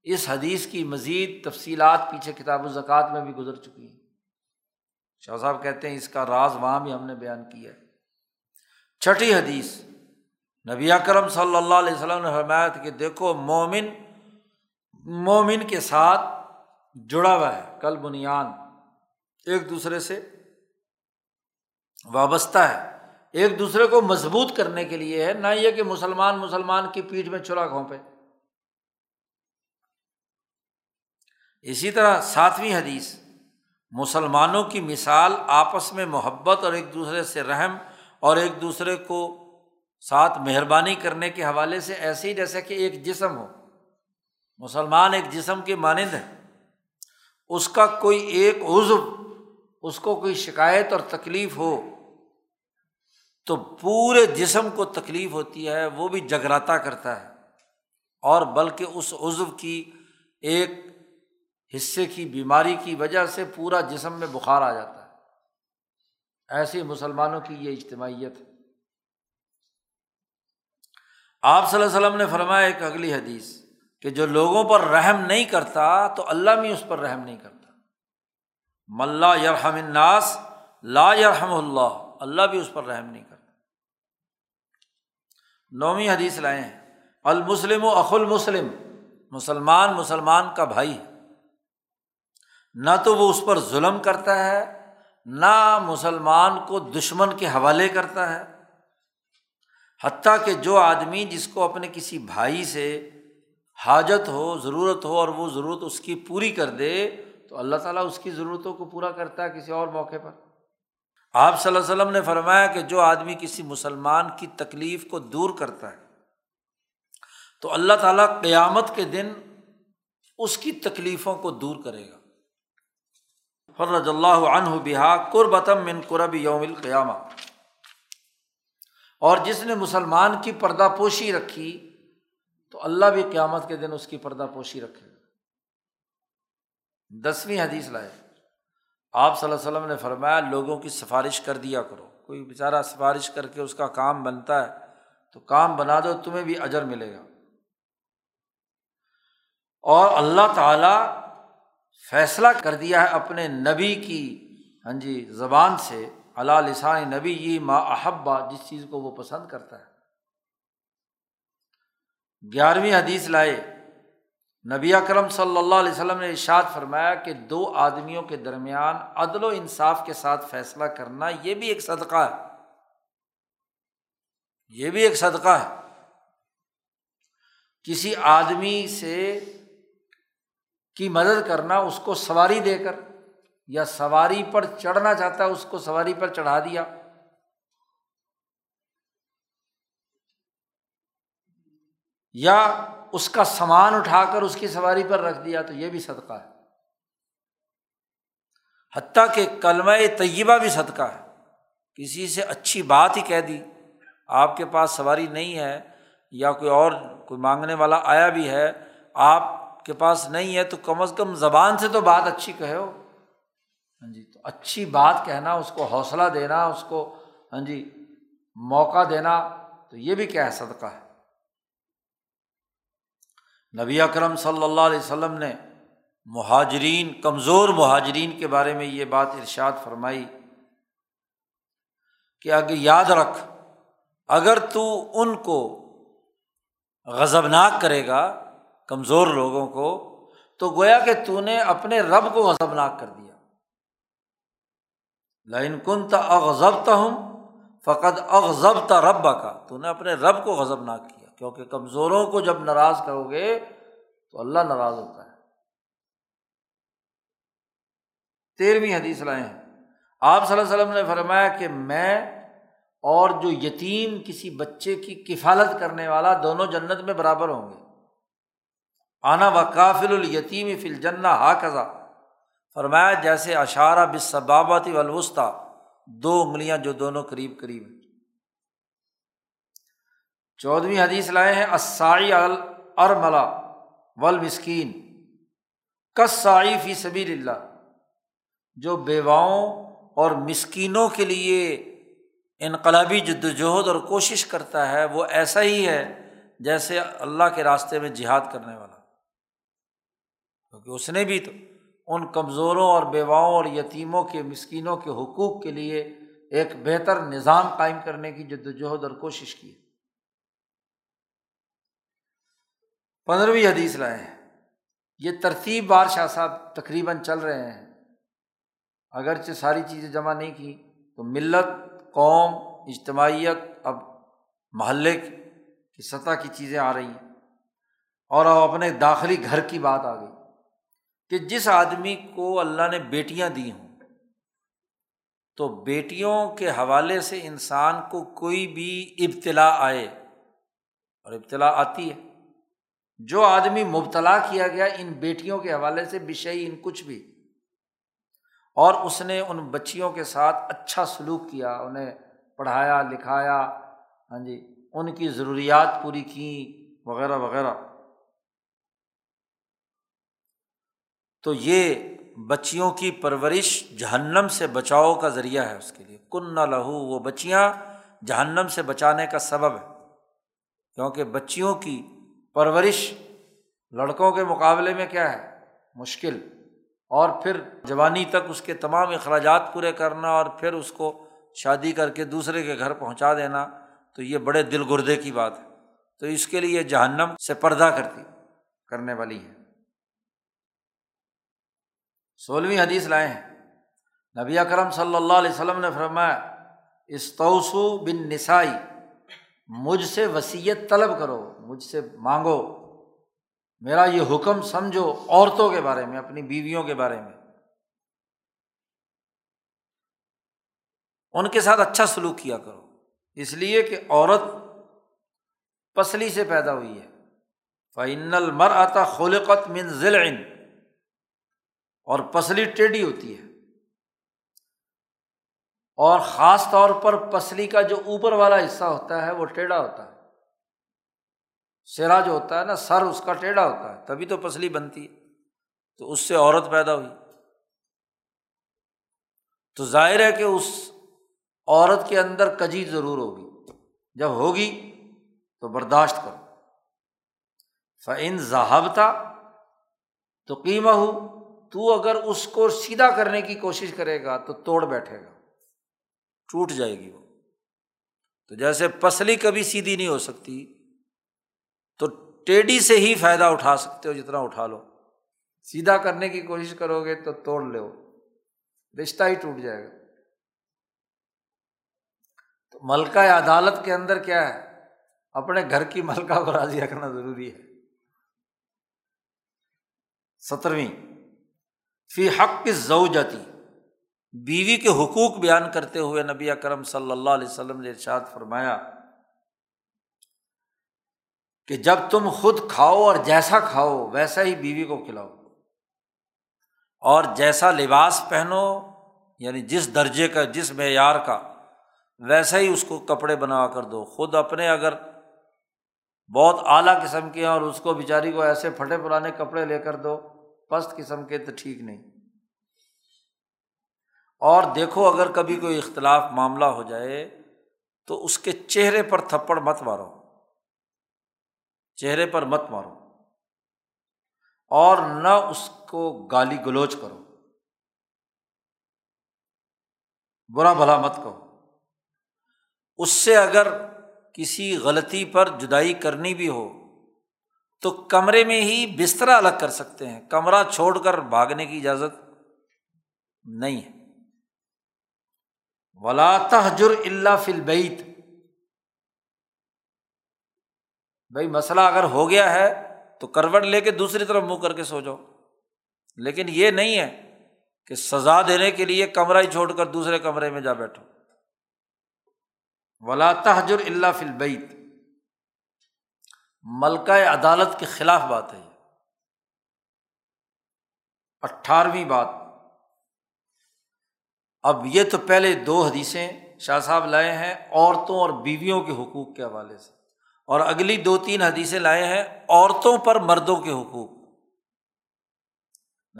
اس حدیث کی مزید تفصیلات پیچھے کتاب و زکوٰۃ میں بھی گزر چکی ہیں۔ شاہ صاحب کہتے ہیں اس کا راز وہاں بھی ہم نے بیان کیا ہے۔ چھٹی حدیث۔ نبی اکرم صلی اللہ علیہ وسلم نے حمایت کہ دیکھو، مومن مومن کے ساتھ جڑا ہوا ہے، کل بنیاد ایک دوسرے سے وابستہ ہے۔ ایک دوسرے کو مضبوط کرنے کے لیے ہے، نہ یہ کہ مسلمان مسلمان کی پیٹھ میں چھڑا گھونپے اسی طرح ساتویں حدیث، مسلمانوں کی مثال آپس میں محبت اور ایک دوسرے سے رحم اور ایک دوسرے کو ساتھ مہربانی کرنے کے حوالے سے ایسے ہی جیسے کہ ایک جسم ہو۔ مسلمان ایک جسم کے مانند ہے اس کا کوئی ایک عزو اس کو کوئی شکایت اور تکلیف ہو، تو پورے جسم کو تکلیف ہوتی ہے، وہ بھی جگراتا کرتا ہے۔ اور بلکہ اس عزو کی ایک حصے کی بیماری کی وجہ سے پورا جسم میں بخار آ جاتا ہے۔ ایسے مسلمانوں کی یہ اجتماعیت ہے۔ آپ صلی اللہ علیہ وسلم نے فرمایا ایک اگلی حدیث کہ جو لوگوں پر رحم نہیں کرتا تو اللہ بھی اس پر رحم نہیں کرتا۔ ملا یرحم الناس لا یرحم اللہ اللہ بھی اس پر رحم نہیں کرتا۔ نویں حدیث لائے ہیں۔ المسلم و اخ المسلم، مسلمان مسلمان کا بھائی۔ نہ تو وہ اس پر ظلم کرتا ہے، نہ مسلمان کو دشمن کے حوالے کرتا ہے۔ حتیٰ کہ جو آدمی جس کو اپنے کسی بھائی سے حاجت ہو، ضرورت ہو اور وہ ضرورت اس کی پوری کر دے، تو اللہ تعالیٰ اس کی ضرورتوں کو پورا کرتا ہے کسی اور موقع پر۔ آپ صلی اللہ علیہ وسلم نے فرمایا کہ جو آدمی کسی مسلمان کی تکلیف کو دور کرتا ہے، تو اللہ تعالیٰ قیامت کے دن اس کی تکلیفوں کو دور کرے گا۔ فرج اللہ عنہ بحا قربتم من قرب یوم القیامہ۔ اور جس نے مسلمان کی پردہ پوشی رکھی، تو اللہ بھی قیامت کے دن اس کی پردہ پوشی رکھے گا۔ دسویں حدیث لائے۔ آپ صلی اللہ علیہ وسلم نے فرمایا، لوگوں کی سفارش کر دیا کرو۔ کوئی بیچارہ سفارش کر کے اس کا کام بنتا ہے، تو کام بنا دو، تمہیں بھی اجر ملے گا۔ اور اللہ تعالیٰ فیصلہ کر دیا ہے اپنے نبی کی ہاں جی زبان سے۔ اللہ لسان نبی یہ ما احبا جس چیز کو وہ پسند کرتا ہے۔ گیارہویں حدیث لائے۔ نبی اکرم صلی اللہ علیہ وسلم نے ارشاد فرمایا کہ دو آدمیوں کے درمیان عدل و انصاف کے ساتھ فیصلہ کرنا یہ بھی ایک صدقہ ہے۔ یہ بھی ایک صدقہ ہے۔ کسی آدمی سے کی مدد کرنا، اس کو سواری دے کر یا سواری پر چڑھنا چاہتا ہے، اس کو سواری پر چڑھا دیا۔ یا اس کا سامان اٹھا کر اس کی سواری پر رکھ دیا، تو یہ بھی صدقہ ہے۔ حتیٰ کہ کلمہ طیبہ بھی صدقہ ہے۔ کسی سے اچھی بات ہی کہہ دی۔ آپ کے پاس سواری نہیں ہے یا کوئی اور، کوئی مانگنے والا آیا بھی ہے، آپ کے پاس نہیں ہے تو کم از کم زبان سے تو بات اچھی کہے ہو۔ ہاں جی تو اچھی بات کہنا، اس کو حوصلہ دینا، اس کو ہاں جی موقع دینا، تو یہ بھی کیا ہے، صدقہ ہے۔ نبی اکرم صلی اللہ علیہ وسلم نے مہاجرین، کمزور مہاجرین کے بارے میں یہ بات ارشاد فرمائی کہ اگر یاد رکھ، اگر تو ان کو غضبناک کرے گا، کمزور لوگوں کو، تو گویا کہ تو نے اپنے رب کو غضبناک کر دیا۔ لائن کن تا اغضبتا ہوں فقط اغضبتا رب کا تو نے اپنے رب کو غضبناک کیا، کیونکہ کمزوروں کو جب ناراض کرو گے تو اللہ ناراض ہوتا ہے۔ تیرہویں حدیث لائے ہیں۔ آپ صلی اللہ علیہ وسلم نے فرمایا کہ میں اور جو یتیم کسی بچے کی کفالت کرنے والا دونوں جنت میں برابر ہوں گے۔ آنا و کافل التیم فل جنا ہا کزا فرمایا جیسے اشارہ بصبابتی ولوسطی دو انگلیاں جو دونوں قریب قریب ہیں۔ چودھویں حدیث لائے ہیں اسائی ارملا ول مسکین کسائی فی سبی اللہ جو بیواؤں اور مسکینوں کے لیے انقلابی جد وجہد اور کوشش کرتا ہے، وہ ایسا ہی ہے جیسے اللہ کے راستے میں جہاد کرنے والا۔ کیونکہ اس نے بھی تو ان کمزوروں اور بیواؤں اور یتیموں کے مسکینوں کے حقوق کے لیے ایک بہتر نظام قائم کرنے کی جد وجہد اور کوشش کی پندرہویں حدیث لائے ہیں۔ یہ ترتیب بار شاہ صاحب تقریباً چل رہے ہیں۔ اگرچہ ساری چیزیں جمع نہیں کی، تو ملت، قوم، اجتماعیت اب محلے کی سطح کی چیزیں آ رہی ہیں۔ اور اب اپنے داخلی گھر کی بات آ گئی۔ کہ جس آدمی کو اللہ نے بیٹیاں دی ہوں، تو بیٹیوں کے حوالے سے انسان کو کوئی بھی ابتلا آئے اور ابتلا آتی ہے۔ جو آدمی مبتلا کیا گیا ان بیٹیوں کے حوالے سے، بشئی ان کچھ بھی۔ اور اس نے ان بچیوں کے ساتھ اچھا سلوک کیا، انہیں پڑھایا، لکھایا ہاں جی ان کی ضروریات پوری کیں، وغیرہ وغیرہ۔ تو یہ بچیوں کی پرورش جہنم سے بچاؤ کا ذریعہ ہے اس کے لیے۔ کن نہ لہو وہ بچیاں جہنم سے بچانے کا سبب ہے۔ کیونکہ بچیوں کی پرورش لڑکوں کے مقابلے میں کیا ہے؟ مشکل۔ اور پھر جوانی تک اس کے تمام اخراجات پورے کرنا اور پھر اس کو شادی کر کے دوسرے کے گھر پہنچا دینا، تو یہ بڑے دل گردے کی بات ہے۔ تو اس کے لیے جہنم سے پردہ کرتی، کرنے والی ہے سولہویں حدیث لائے ہیں نبی اکرم صلی اللہ علیہ وسلم نے فرمایا استوسو بن نسائی مجھ سے وسیعت طلب کرو، مجھ سے مانگو۔ میرا یہ حکم سمجھو عورتوں کے بارے میں، اپنی بیویوں کے بارے میں۔ ان کے ساتھ اچھا سلوک کیا کرو۔ اس لیے کہ عورت پسلی سے پیدا ہوئی ہے۔ فعن المر آتا خلقت من ذیل اور پسلی ٹیڑھی ہوتی ہے۔ اور خاص طور پر پسلی کا جو اوپر والا حصہ ہوتا ہے وہ ٹیڑھا ہوتا ہے۔ سیرا جو ہوتا ہے نا، سر اس کا ٹیڑھا ہوتا ہے، تبھی تو پسلی بنتی ہے۔ تو اس سے عورت پیدا ہوئی۔ تو ظاہر ہے کہ اس عورت کے اندر کجی ضرور ہوگی۔ جب ہوگی تو برداشت کرو۔ فعن ذہب تھا تو قیمہ ہو تو اگر اس کو سیدھا کرنے کی کوشش کرے گا تو توڑ بیٹھے گا۔ ٹوٹ جائے گی وہ۔ تو جیسے پسلی کبھی سیدھی نہیں ہو سکتی، تو ٹیڈی سے ہی فائدہ اٹھا سکتے ہو جتنا اٹھا لو۔ سیدھا کرنے کی کوشش کرو گے تو توڑ لو۔ رشتہ ہی ٹوٹ جائے گا۔ تو ملکہ عدالت کے اندر کیا ہے؟ اپنے گھر کی ملکہ کو راضی رکھنا ضروری ہے۔ سترویں۔ فی حق کی زو بیوی کے حقوق بیان کرتے ہوئے نبی اکرم صلی اللہ علیہ وسلم نے ارشاد فرمایا کہ جب تم خود کھاؤ اور جیسا کھاؤ، ویسا ہی بیوی کو کھلاؤ۔ اور جیسا لباس پہنو یعنی جس درجے کا، جس معیار کا، ویسا ہی اس کو کپڑے بنا کر دو۔ خود اپنے اگر بہت اعلیٰ قسم کے ہیں اور اس کو بیچاری کو ایسے پھٹے پرانے کپڑے لے کر دو پست قسم کے تو ٹھیک نہیں۔ اور دیکھو اگر کبھی کوئی اختلاف معاملہ ہو جائے تو اس کے چہرے پر تھپڑ مت مارو۔ چہرے پر مت مارو۔ اور نہ اس کو گالی گلوچ کرو۔ برا بھلا مت کہو۔ اس سے اگر کسی غلطی پر جدائی کرنی بھی ہو تو کمرے میں ہی بستر الگ کر سکتے ہیں۔ کمرہ چھوڑ کر بھاگنے کی اجازت نہیں ہے۔ ولا تحجر اللہ فل بیت بھائی مسئلہ اگر ہو گیا ہے تو کروٹ لے کے دوسری طرف منہ کر کے سو جاؤ۔ لیکن یہ نہیں ہے کہ سزا دینے کے لیے کمرہ ہی چھوڑ کر دوسرے کمرے میں جا بیٹھو۔ ولا تحجر اللہ فل بیت ملکہ عدالت کے خلاف بات ہے اٹھارہویں بات۔ اب یہ تو پہلے دو حدیثیں شاہ صاحب لائے ہیں عورتوں اور بیویوں کے حقوق کے حوالے سے۔ اور اگلی دو تین حدیثیں لائے ہیں عورتوں پر مردوں کے حقوق۔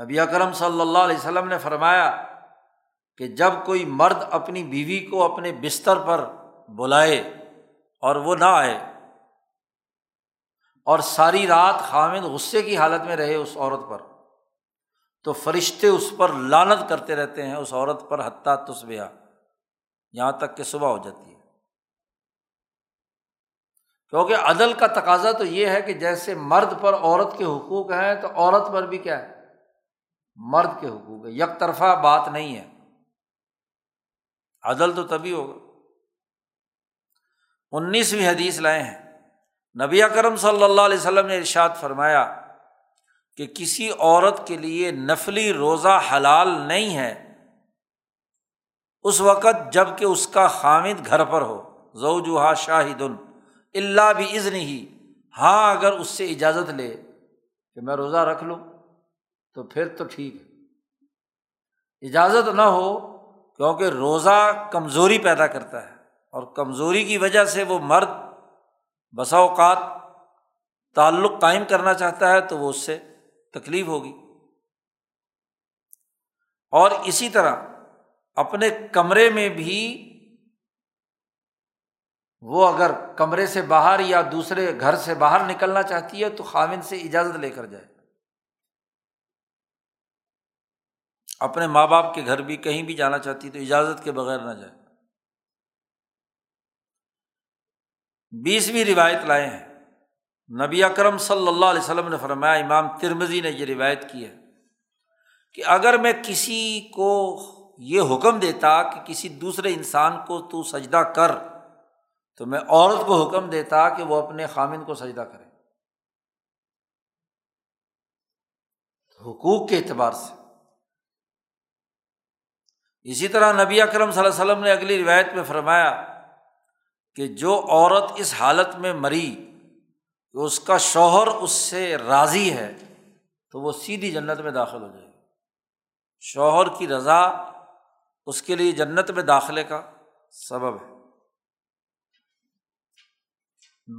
نبی اکرم صلی اللہ علیہ وسلم نے فرمایا کہ جب کوئی مرد اپنی بیوی کو اپنے بستر پر بلائے اور وہ نہ آئے اور ساری رات خامد غصے کی حالت میں رہے اس عورت پر۔ تو فرشتے اس پر لانت کرتے رہتے ہیں اس عورت پر حتیٰ تصبیہ یہاں تک کہ صبح ہو جاتی ہے۔ کیونکہ عدل کا تقاضا تو یہ ہے کہ جیسے مرد پر عورت کے حقوق ہیں تو عورت پر بھی کیا ہے؟ مرد کے حقوق ہے یک طرفہ بات نہیں ہے۔ عدل تو تبھی ہوگا۔ انیسویں حدیث لائے ہیں۔ نبی اکرم صلی اللہ علیہ وسلم نے ارشاد فرمایا کہ کسی عورت کے لیے نفلی روزہ حلال نہیں ہے اس وقت جبکہ اس کا خامد گھر پر ہو۔ زو جوہا شاہد اللہ بھی عزن ہی ہاں اگر اس سے اجازت لے کہ میں روزہ رکھ لوں تو پھر تو ٹھیک ہے۔ اجازت نہ ہو کیونکہ روزہ کمزوری پیدا کرتا ہے اور کمزوری کی وجہ سے وہ مرد بسا اوقات تعلق قائم کرنا چاہتا ہے تو وہ اس سے تکلیف ہوگی۔ اور اسی طرح اپنے کمرے میں بھی وہ اگر کمرے سے باہر یا دوسرے گھر سے باہر نکلنا چاہتی ہے تو خامن سے اجازت لے کر جائے۔ اپنے ماں باپ کے گھر بھی کہیں بھی جانا چاہتی تو اجازت کے بغیر نہ جائے۔ بیسویں روایت لائے ہیں۔ نبی اکرم صلی اللہ علیہ وسلم نے فرمایا، امام ترمزی نے یہ روایت کی ہے کہ اگر میں کسی کو یہ حکم دیتا کہ کسی دوسرے انسان کو تو سجدہ کر، تو میں عورت کو حکم دیتا کہ وہ اپنے خامن کو سجدہ کرے۔ حقوق کے اعتبار سے۔ اسی طرح نبی اکرم صلی اللہ علیہ وسلم نے اگلی روایت میں فرمایا کہ جو عورت اس حالت میں مری کہ اس کا شوہر اس سے راضی ہے تو وہ سیدھی جنت میں داخل ہو جائے گی۔ شوہر کی رضا اس کے لیے جنت میں داخلے کا سبب ہے۔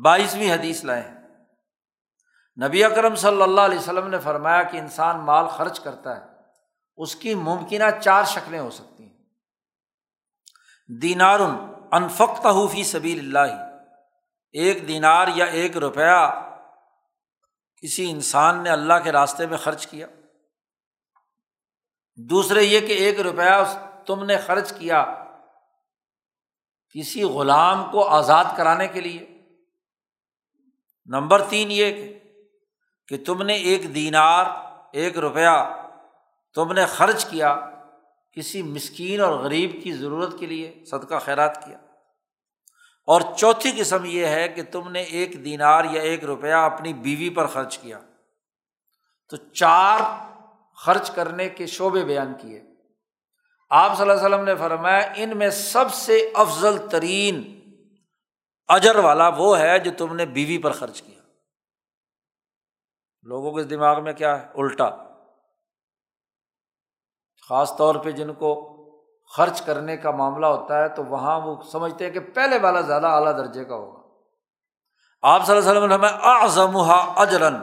بائیسویں حدیث لائے نبی اکرم صلی اللہ علیہ وسلم نے فرمایا کہ انسان مال خرچ کرتا ہے، اس کی ممکنہ چار شکلیں ہو سکتی ہیں۔ دینار انفق حوفی سبیل اللہ ایک دینار یا ایک روپیہ کسی انسان نے اللہ کے راستے میں خرچ کیا۔ دوسرے یہ کہ ایک روپیہ تم نے خرچ کیا کسی غلام کو آزاد کرانے کے لیے۔ نمبر تین یہ کہ تم نے ایک دینار، ایک روپیہ تم نے خرچ کیا کسی مسکین اور غریب کی ضرورت کے لیے صدقہ خیرات کیا۔ اور چوتھی قسم یہ ہے کہ تم نے ایک دینار یا ایک روپیہ اپنی بیوی پر خرچ کیا۔ تو چار خرچ کرنے کے شعبے بیان کیے۔ آپ صلی اللہ علیہ وسلم نے فرمایا، ان میں سب سے افضل ترین اجر والا وہ ہے جو تم نے بیوی پر خرچ کیا۔ لوگوں کے دماغ میں کیا ہے؟ الٹا۔ خاص طور پہ جن کو خرچ کرنے کا معاملہ ہوتا ہے تو وہاں وہ سمجھتے ہیں کہ پہلے والا زیادہ اعلیٰ درجے کا ہوگا۔ آپ صلی اللہ علیہ وسلم اجرن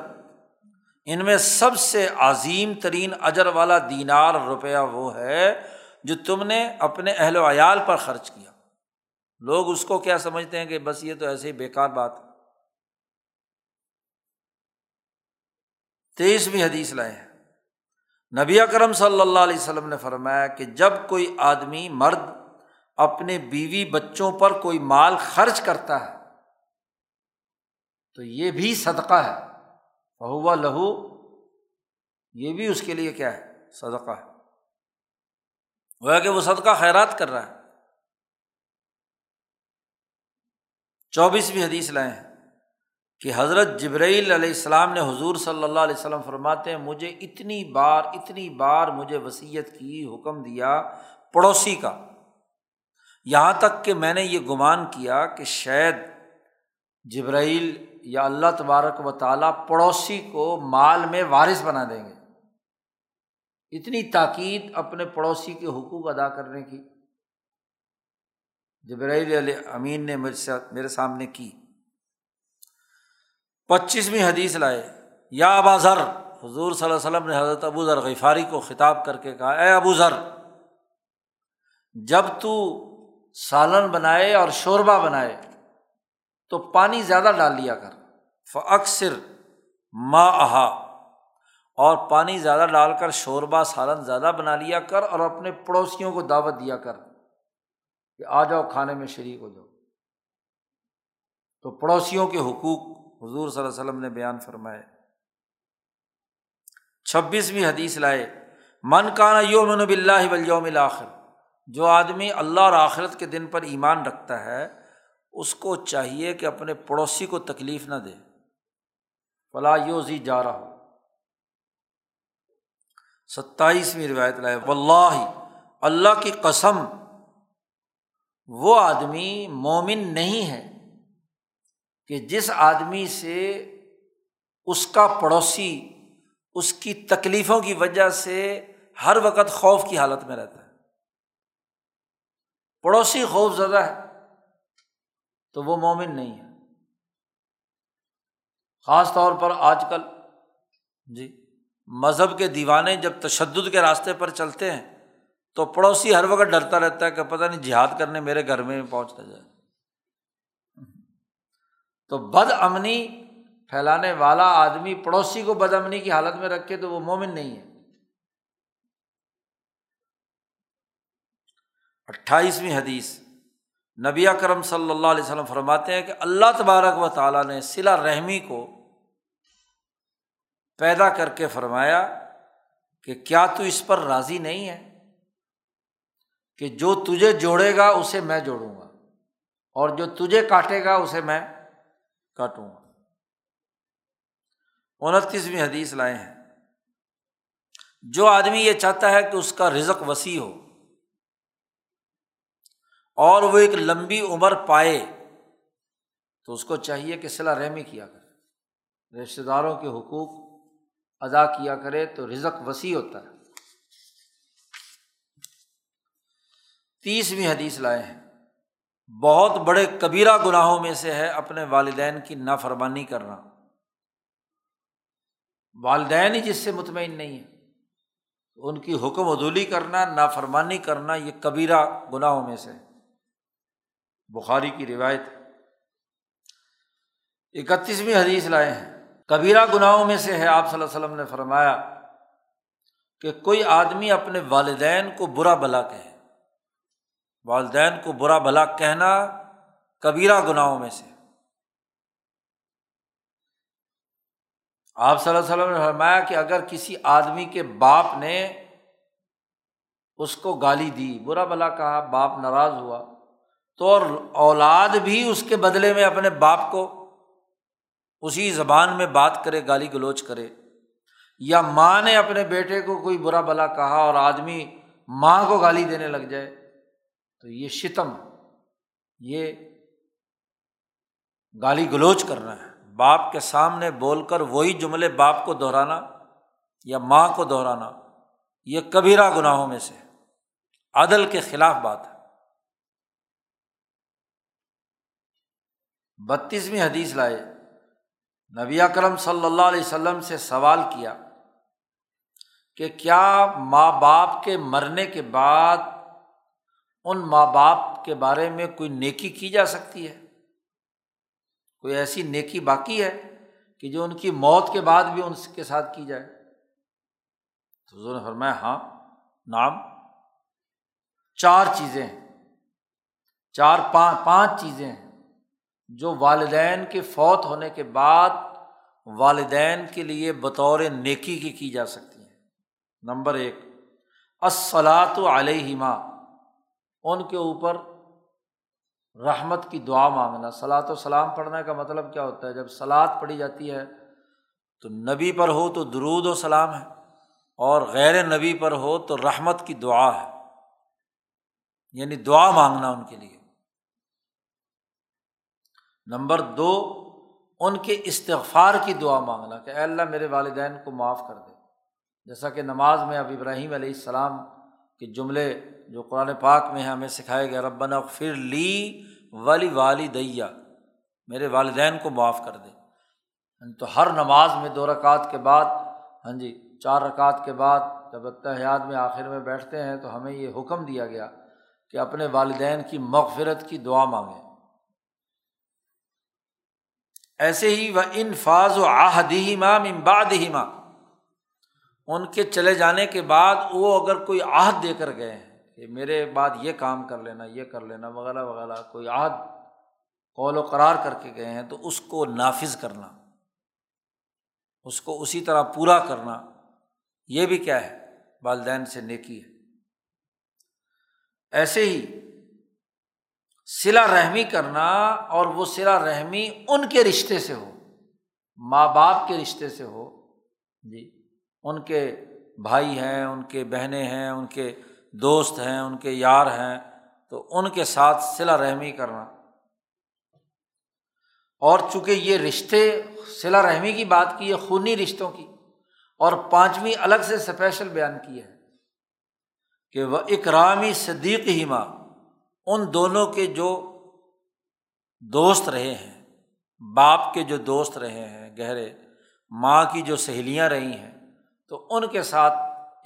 ان میں سب سے عظیم ترین اجر والا دینار روپیہ وہ ہے جو تم نے اپنے اہل و عیال پر خرچ کیا۔ لوگ اس کو کیا سمجھتے ہیں کہ بس یہ تو ایسے ہی بیکار بات تیسویں حدیث لائے ہیں۔ نبی اکرم صلی اللہ علیہ وسلم نے فرمایا کہ جب کوئی آدمی مرد اپنے بیوی بچوں پر کوئی مال خرچ کرتا ہے، تو یہ بھی صدقہ ہے۔ بہوا لہو، یہ بھی اس کے لیے کیا ہے؟ صدقہ ہے۔ وہ کہ وہ صدقہ خیرات کر رہا ہے۔ چوبیسویں حدیث لائے ہیں۔ کہ حضرت جبرائیل علیہ السلام نے حضور صلی اللہ علیہ وسلم فرماتے ہیں، مجھے اتنی بار اتنی بار مجھے وسیعت کی، حکم دیا پڑوسی کا۔ یہاں تک کہ میں نے یہ گمان کیا کہ شاید جبرائیل یا اللہ تبارک و تعالیٰ پڑوسی کو مال میں وارث بنا دیں گے۔ اتنی تاکید اپنے پڑوسی کے حقوق ادا کرنے کی۔ جبرائیل علیہ امین نے مجھ سے، میرے سامنے کی۔ پچیسویں حدیث لائے، یا ابا ذر۔ حضور صلی اللہ علیہ وسلم نے حضرت ابو ذر غفاری کو خطاب کر کے کہا، اے ابو ذر، جب تو سالن بنائے اور شوربہ بنائے تو پانی زیادہ ڈال لیا کر اکثر ماں احا اور پانی زیادہ ڈال کر، شوربہ سالن زیادہ بنا لیا کر اور اپنے پڑوسیوں کو دعوت دیا کر کہ آ جاؤ، کھانے میں شریک ہو جاؤ۔ تو پڑوسیوں کے حقوق حضور صلی اللہ علیہ وسلم نے بیان فرمائے۔ چھبیسویں حدیث لائے، من کانا یوم نب اللہ ولیوم الآخر جو آدمی اللہ اور آخرت کے دن پر ایمان رکھتا ہے، اس کو چاہیے کہ اپنے پڑوسی کو تکلیف نہ دے۔ فلاں یوزی جا رہا ہو ستائیسویں روایت لائے، واللہ، اللہ کی قسم، وہ آدمی مومن نہیں ہے کہ جس آدمی سے اس کا پڑوسی اس کی تکلیفوں کی وجہ سے ہر وقت خوف کی حالت میں رہتا ہے۔ پڑوسی خوف زدہ ہے تو وہ مومن نہیں ہے۔ خاص طور پر آج کل جی مذہب کے دیوانے جب تشدد کے راستے پر چلتے ہیں تو پڑوسی ہر وقت ڈرتا رہتا ہے کہ پتہ نہیں جہاد کرنے میرے گھر میں پہنچتا جائے۔ تو بد امنی پھیلانے والا آدمی پڑوسی کو بد امنی کی حالت میں رکھے تو وہ مومن نہیں ہے۔ اٹھائیسویں حدیث۔ نبی کرم صلی اللہ علیہ وسلم فرماتے ہیں کہ اللہ تبارک و تعالیٰ نے سلا رحمی کو پیدا کر کے فرمایا کہ کیا تو اس پر راضی نہیں ہے کہ جو تجھے جوڑے گا اسے میں جوڑوں گا اور جو تجھے کاٹے گا اسے میں کاٹوں گا۔ انتیسویں حدیث لائے ہیں۔ جو آدمی یہ چاہتا ہے کہ اس کا رزق وسیع ہو اور وہ ایک لمبی عمر پائے، تو اس کو چاہیے کہ صلاح رحمی کیا کرے۔ رشتے داروں کے حقوق ادا کیا کرے تو رزق وسیع ہوتا ہے۔ تیسویں حدیث لائے ہیں۔ بہت بڑے کبیرہ گناہوں میں سے ہے اپنے والدین کی نافرمانی کرنا۔ والدین ہی جس سے مطمئن نہیں ہے ان کی حکم عدولی کرنا، نافرمانی کرنا، یہ کبیرہ گناہوں میں سے بخاری کی روایت اکتیسویں حدیث لائے ہیں۔ کبیرہ گناہوں میں سے ہے، آپ صلی اللہ علیہ وسلم نے فرمایا کہ کوئی آدمی اپنے والدین کو برا بلا کہے۔ والدین کو برا بھلا کہنا کبیرہ گناہوں میں سے۔ آپ صلی اللہ علیہ وسلم نے فرمایا کہ اگر کسی آدمی کے باپ نے اس کو گالی دی، برا بلا کہا، باپ ناراض ہوا، تو اور اولاد بھی اس کے بدلے میں اپنے باپ کو اسی زبان میں بات کرے، گالی گلوچ کرے، یا ماں نے اپنے بیٹے کو کوئی برا بلا کہا اور آدمی ماں کو گالی دینے لگ جائے تو یہ شتم، یہ گالی گلوچ کرنا ہے۔ باپ کے سامنے بول کر وہی جملے باپ کو دہرانا یا ماں کو دہرانا، یہ کبیرہ گناہوں میں سے۔ عدل کے خلاف بات ہے۔ بتیسویں حدیث لائے۔ نبی اکرم صلی اللہ علیہ وسلم سے سوال کیا کہ کیا ماں باپ کے مرنے کے بعد ان ماں باپ کے بارے میں کوئی نیکی کی جا سکتی ہے؟ کوئی ایسی نیکی باقی ہے کہ جو ان کی موت کے بعد بھی ان کے ساتھ کی جائے؟ تو حضور نے فرمایا ہاں نام چار چیزیں ہیں۔ چار پانچ پانچ چیزیں ہیں جو والدین کے فوت ہونے کے بعد والدین کے لیے بطور نیکی کی کی جا سکتی ہیں۔ نمبر ایک السلاۃ علیہما۔ ان کے اوپر رحمت کی دعا مانگنا سلاۃ و سلام پڑھنے کا مطلب کیا ہوتا ہے؟ جب سلاد پڑھی جاتی ہے تو نبی پر ہو تو درود و سلام ہے اور غیر نبی پر ہو تو رحمت کی دعا ہے۔ یعنی دعا مانگنا ان کے لیے۔ نمبر دو، ان کے استغفار کی دعا مانگنا کہ اے اللہ میرے والدین کو معاف کر دے۔ جیسا کہ نماز میں اب ابراہیم علیہ السلام کے جملے جو قرآن پاک میں ہمیں سکھایا گیا ربنا پھر لی ولی والی دیا میرے والدین کو معاف کر دے۔ ہاں جی، تو ہر نماز میں دو رکعت کے بعد ہاں جی چار رکعت کے بعد جب اتحاد میں آخر میں بیٹھتے ہیں، تو ہمیں یہ حکم دیا گیا کہ اپنے والدین کی مغفرت کی دعا مانگیں۔ ایسے ہی وہ ان فاض و آہدی ماں امباد ہی ماں ان کے چلے جانے کے بعد وہ اگر کوئی عہد دے کر گئے ہیں کہ میرے بعد یہ کام کر لینا، یہ کر لینا، وغیرہ وغیرہ، کوئی عہد قول و قرار کر کے گئے ہیں تو اس کو نافذ کرنا، اس کو اسی طرح پورا کرنا، یہ بھی کیا ہے؟ والدین سے نیکی ہے۔ ایسے ہی سلا رحمی کرنا اور وہ سلا رحمی ان کے رشتے سے ہو، ماں باپ کے رشتے سے ہو۔ جی۔ ان کے بھائی ہیں، ان کے بہنیں ہیں، ان کے دوست ہیں، ان کے یار ہیں، تو ان کے ساتھ سلا رحمی کرنا۔ اور چونکہ یہ رشتے سلا رحمی کی بات کی ہے خونی رشتوں کی، اور پانچویں الگ سے اسپیشل بیان کی ہے کہ وہ اکرامی صدیق ہی ماں ان دونوں کے جو دوست رہے ہیں، باپ کے جو دوست رہے ہیں، گہرے، ماں کی جو سہیلیاں رہی ہیں تو ان کے ساتھ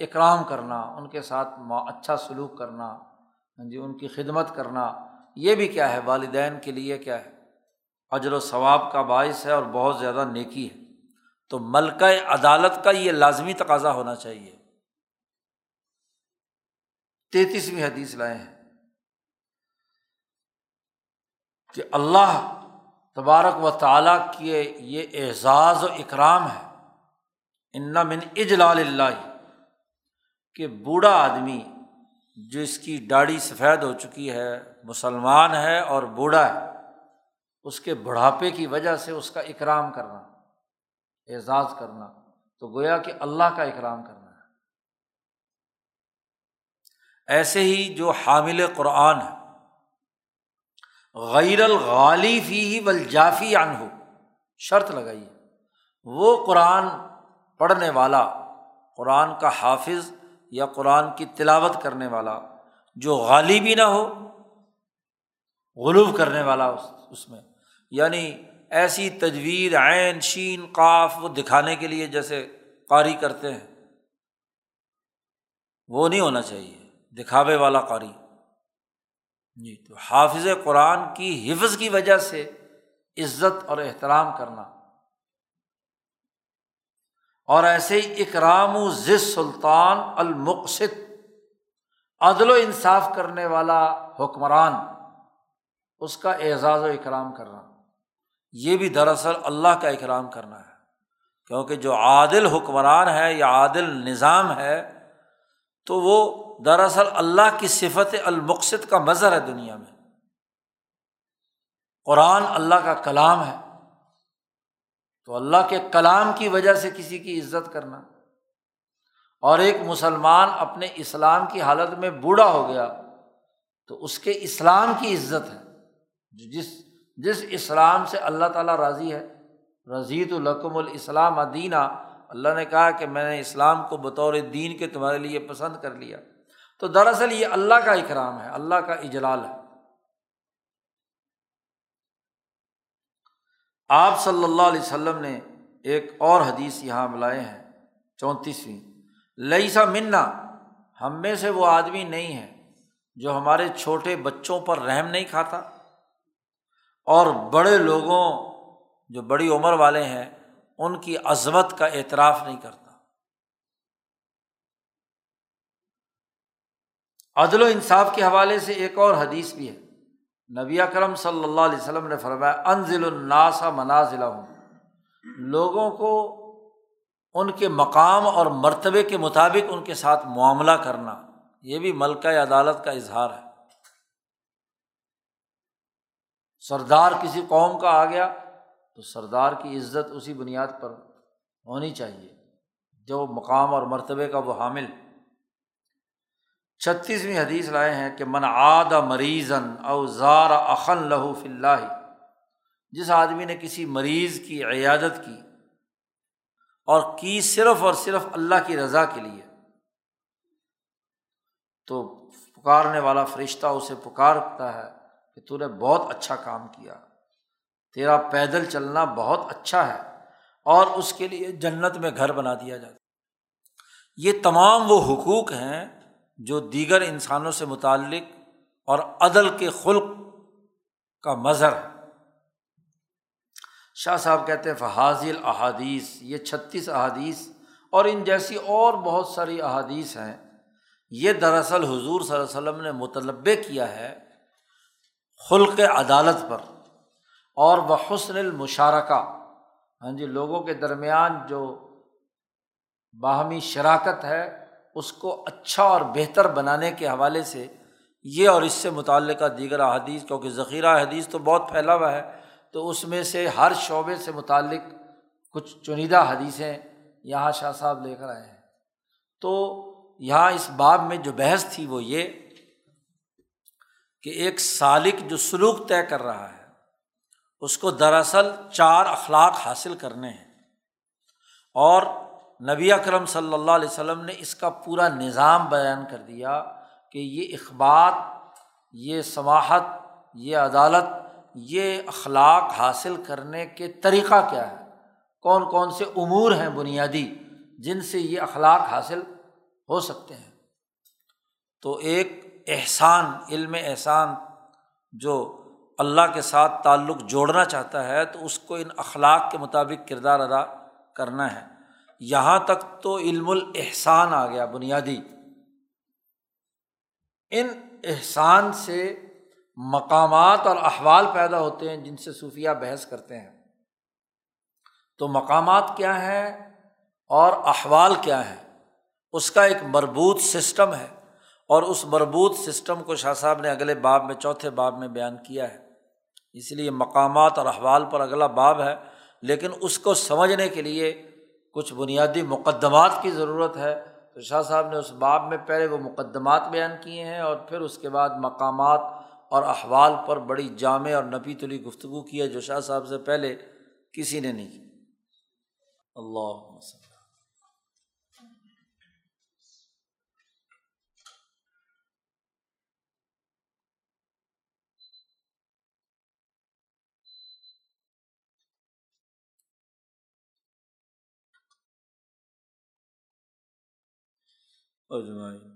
اکرام کرنا، ان کے ساتھ اچھا سلوک کرنا ہاں جی ان کی خدمت کرنا، یہ بھی کیا ہے؟ والدین کے لیے کیا ہے؟ اجر و ثواب کا باعث ہے اور بہت زیادہ نیکی ہے۔ تو ملکہ عدالت کا یہ لازمی تقاضا ہونا چاہیے۔ تینتیسویں حدیث لائے ہیں۔ کہ اللہ تبارک و تعالیٰ کے یہ اعزاز و اکرام ہے۔ ان من اجلال اللہ کہ بوڑھا آدمی جو اس کی داڑھی سفید ہو چکی ہے، مسلمان ہے اور بوڑھا ہے، اس کے بڑھاپے کی وجہ سے اس کا اکرام کرنا، اعزاز کرنا، تو گویا کہ اللہ کا اکرام کرنا ہے۔ ایسے ہی جو حامل قرآن ہے، غیر الغالی فی ہی جافی ان ہو شرط لگائیے وہ قرآن پڑھنے والا، قرآن کا حافظ یا قرآن کی تلاوت کرنے والا، جو غالبی نہ ہو، غلوب کرنے والا اس میں۔ یعنی ایسی تجویر عین، شین، قاف وہ دکھانے کے لیے جیسے قاری کرتے ہیں۔ وہ نہیں ہونا چاہیے، دکھاوے والا قاری۔ جی تو حافظ قرآن کی حفظ کی وجہ سے عزت اور احترام کرنا۔ اور ایسے ہی اکرام و سلطان المقصد عدل و انصاف کرنے والا حکمران، اس کا اعزاز و اکرام کرنا۔ یہ بھی دراصل اللہ کا اکرام کرنا ہے، کیونکہ جو عادل حکمران ہے یا عادل نظام ہے، تو وہ دراصل اللہ کی صفت المقصد کا مظہر ہے دنیا میں۔ قرآن اللہ کا کلام ہے۔ تو اللہ کے کلام کی وجہ سے کسی کی عزت کرنا۔ اور ایک مسلمان اپنے اسلام کی حالت میں بوڑھا ہو گیا تو اس کے اسلام کی عزت ہے۔ جس جس اسلام سے اللہ تعالیٰ راضی ہے۔ رضیت القم الاسلام ادینہ اللہ نے کہا کہ میں نے اسلام کو بطور دین کے تمہارے لیے پسند کر لیا۔ تو دراصل یہ اللہ کا اکرام ہے، اللہ کا اجلال ہے۔ آپ صلی اللہ علیہ وسلم نے ایک اور حدیث یہاں ملائے ہیں، چونتیسویں۔ لئی سا منا، ہم میں سے وہ آدمی نہیں ہے جو ہمارے چھوٹے بچوں پر رحم نہیں کھاتا۔ اور بڑے لوگوں جو بڑی عمر والے ہیں، ان کی عظمت کا اعتراف نہیں کرتا۔ عدل و انصاف کے حوالے سے ایک اور حدیث بھی ہے۔ نبی اکرم صلی اللہ علیہ وسلم نے فرمایا، انزل الناسا منازلہ ہوں لوگوں کو ان کے مقام اور مرتبے کے مطابق ان کے ساتھ معاملہ کرنا۔ یہ بھی ملکہ عدالت کا اظہار ہے۔ سردار کسی قوم کا آ گیا تو سردار کی عزت اسی بنیاد پر ہونی چاہیے۔ جو مقام اور مرتبے کا وہ حامل چھتیسویں حدیث لائے ہیں کہ من آد مریضن او زار اخن لہو فلّہ جس آدمی نے کسی مریض کی عیادت کی اور کی صرف اور صرف اللہ کی رضا کے لیے، تو پکارنے والا فرشتہ اسے پکارتا ہے کہ تو نے بہت اچھا کام کیا، تیرا پیدل چلنا بہت اچھا ہے اور اس کے لیے جنت میں گھر بنا دیا جاتا یہ تمام وہ حقوق ہیں جو دیگر انسانوں سے متعلق اور عدل کے خلق کا مظہر ہے۔ شاہ صاحب کہتے ہیں فحاظل احادیث یہ چھتیس احادیث اور ان جیسی اور بہت ساری احادیث ہیں۔ یہ دراصل حضور صلی اللہ علیہ وسلم نے مطلبے کیا ہے خلق عدالت پر اور وہ حسن المشارکہ۔ ہاں جی لوگوں کے درمیان جو باہمی شراکت ہے اس کو اچھا اور بہتر بنانے کے حوالے سے یہ اور اس سے متعلقہ دیگر حدیث کیونکہ ذخیرہ حدیث تو بہت پھیلا ہوا ہے، تو اس میں سے ہر شعبے سے متعلق کچھ چنیدہ حدیثیں یہاں شاہ صاحب لے کر آئے ہیں۔ تو یہاں اس باب میں جو بحث تھی وہ یہ کہ ایک سالق جو سلوک طے کر رہا ہے، اس کو دراصل چار اخلاق حاصل کرنے ہیں اور نبی اکرم صلی اللہ علیہ وسلم نے اس کا پورا نظام بیان کر دیا کہ یہ اخبار یہ سماحت، یہ عدالت، یہ اخلاق حاصل کرنے کے طریقہ کیا ہے؟ کون کون سے امور ہیں بنیادی جن سے یہ اخلاق حاصل ہو سکتے ہیں؟ تو ایک احسان، علم احسان جو اللہ کے ساتھ تعلق جوڑنا چاہتا ہے تو اس کو ان اخلاق کے مطابق کردار ادا کرنا ہے۔ یہاں تک تو علم الاحسان آ گیا، بنیادی۔ ان احسان سے مقامات اور احوال پیدا ہوتے ہیں جن سے صوفیہ بحث کرتے ہیں۔ تو مقامات کیا ہیں اور احوال کیا ہے اس کا ایک مربوط سسٹم ہے اور اس مربوط سسٹم کو شاہ صاحب نے اگلے باب میں، چوتھے باب میں بیان کیا ہے۔ اس لیے مقامات اور احوال پر اگلا باب ہے، لیکن اس کو سمجھنے کے لیے کچھ بنیادی مقدمات کی ضرورت ہے۔ تو شاہ صاحب نے اس باب میں پہلے وہ مقدمات بیان کیے ہیں اور پھر اس کے بعد مقامات اور احوال پر بڑی جامع اور نپی تلی گفتگو کی ہے جو شاہ صاحب سے پہلے کسی نے نہیں کی۔ اللہ اجمائی